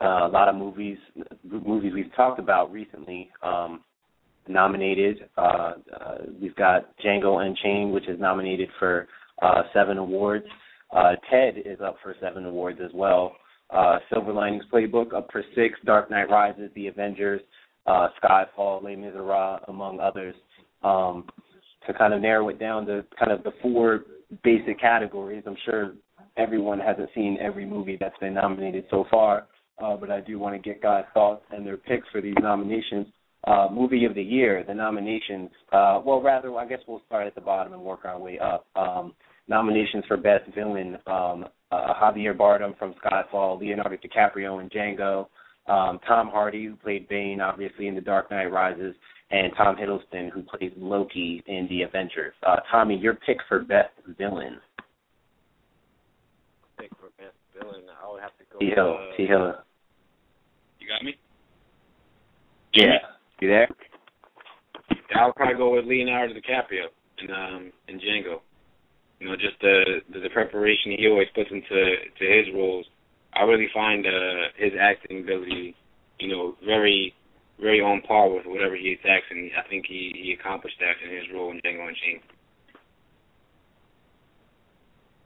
uh, a lot of movies movies we've talked about recently um, nominated. Uh, uh, we've got Django Unchained, which is nominated for uh, seven awards. Uh, Ted is up for seven awards as well. Uh, Silver Linings Playbook up for six. Dark Knight Rises, The Avengers, Skyfall, Les Miserables, among others. Um, to kind of narrow it down to kind of the four basic categories. I'm sure everyone hasn't seen every movie that's been nominated so far, uh, but I do want to get guys' thoughts and their picks for these nominations. Uh, movie of the year, the nominations. Uh, well, rather, I guess we'll start at the bottom and work our way up. Um, nominations for best villain: um, uh, Javier Bardem from Skyfall, Leonardo DiCaprio in Django, um, Tom Hardy who played Bane, obviously in The Dark Knight Rises, and Tom Hiddleston who plays Loki in The Avengers. Uh, Tommy, your pick for best villain? Pick for best villain, I would have to go. T Hill. Uh, T Hill. You got me? Yeah. You there? I would probably go with Leonardo DiCaprio in um in Django. You know, just the the, the preparation he always puts into to his roles. I really find uh his acting ability, you know, very very on par with whatever he attacks, and I think he he accomplished that in his role in Django Unchained.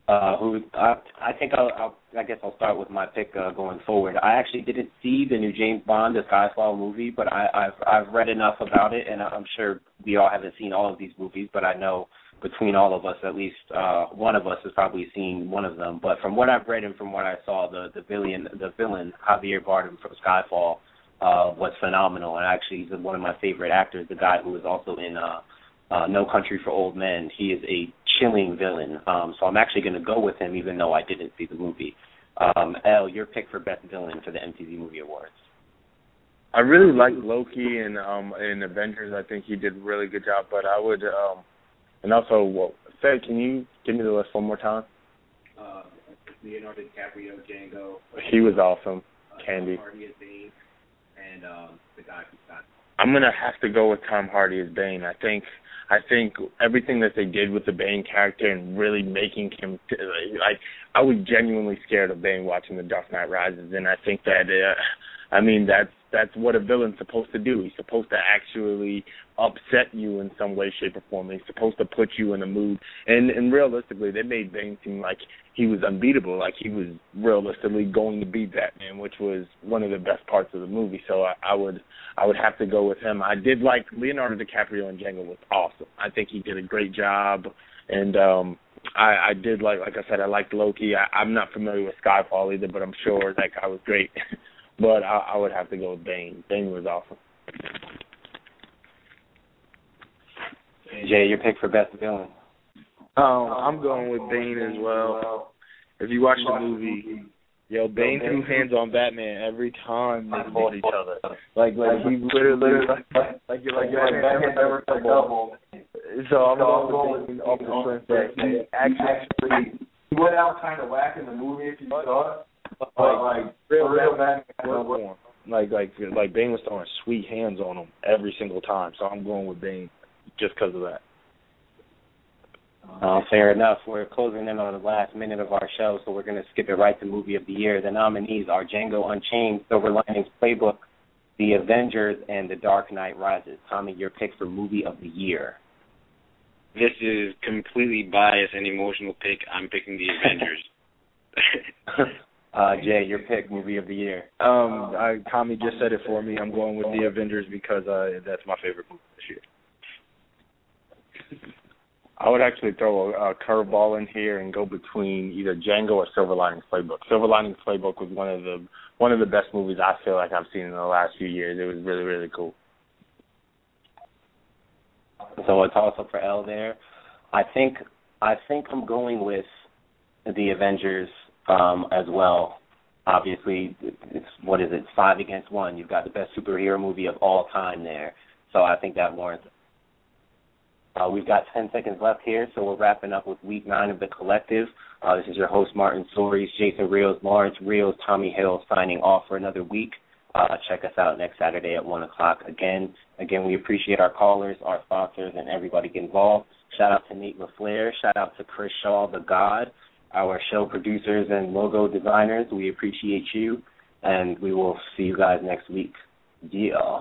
Uh, who I I think I'll, I'll I guess I'll start with my pick uh, going forward. I actually didn't see the new James Bond, the Skyfall movie, but I, I've I've read enough about it, and I'm sure we all haven't seen all of these movies, but I know between all of us, at least uh, one of us has probably seen one of them. But from what I've read and from what I saw, the the villain the villain Javier Bardem from Skyfall uh, was phenomenal, and actually he's one of my favorite actors. The guy who was also in uh, uh, No Country for Old Men. He is a chilling villain. Um, so I'm actually going to go with him, even though I didn't see the movie. Um, L, your pick for best villain for the MTV Movie Awards. I really like Loki and um in Avengers. I think he did a really good job. But I would um and also well, say, can you give me the list one more time? Uh, Leonardo DiCaprio, Django. He was awesome. Candie. Hardy as Bane, and um, the guy who got. I'm gonna have to go with Tom Hardy as Bane. I think I think everything that they did with the Bane character and really making him like I was genuinely scared of Bane watching The Dark Knight Rises, and I think that uh, I mean that's that's what a villain's supposed to do. He's supposed to actually upset you in some way, shape, or form. He's supposed to put you in a mood. And and realistically, they made Bane seem like he was unbeatable, like he was realistically going to beat Batman, which was one of the best parts of the movie. So I, I would I would have to go with him. I did like Leonardo DiCaprio in Django was awesome. I think he did a great job, and um I, I did like like I said I liked Loki. I, I'm not familiar with Skyfall either, but I'm sure that guy was great. [LAUGHS] but I, I would have to go with Bane. Bane was awesome. Jay, your pick for best villain. Um, I'm going with Bane as well. If you watch the movie, yo, Bane threw hands on Batman every time they fought each other. Like, like he literally, like, like you're like, you're like Batman never double. So I'm going with Bane off the strength that he actually He went out kind of whack in the movie if you saw it. But like like real, for real real Batman Batman, for him. Like, like, like Bane was throwing sweet hands on him every single time. So I'm going with Bane just because of that. Uh, fair enough. We're closing in on the last minute of our show, so we're going to skip it right to movie of the year. The nominees are Django Unchained, Silver Linings Playbook, The Avengers, and The Dark Knight Rises. Tommy, your pick for movie of the year. This is completely biased and emotional pick. I'm picking the Avengers. [LAUGHS] uh, Jay, your pick movie of the year. Um, I, Tommy just said it for me. I'm going with the Avengers because uh, that's my favorite movie this year. I would actually throw a, a curveball in here and go between either Django or Silver Linings Playbook. Silver Linings Playbook was one of the one of the best movies I feel like I've seen in the last few years. It was really really cool. So a toss up for L there. I think I think I'm going with the Avengers um, as well. Obviously, it's what is it? Five against one. You've got the best superhero movie of all time there. So I think that warrants. Uh, we've got 10 seconds left here, so we're wrapping up with week nine of the collective. Uh, this is your host, Martin Soaries, Jason Reels, Lawrence Reels, Tommy Hill signing off for another week. Uh, check us out next Saturday at one o'clock. Again, again, we appreciate our callers, our sponsors, and everybody involved. Shout out to Nate LaFleur. Shout out to Chris Shaw, the God, our show producers and logo designers. We appreciate you, and we will see you guys next week. Yeah.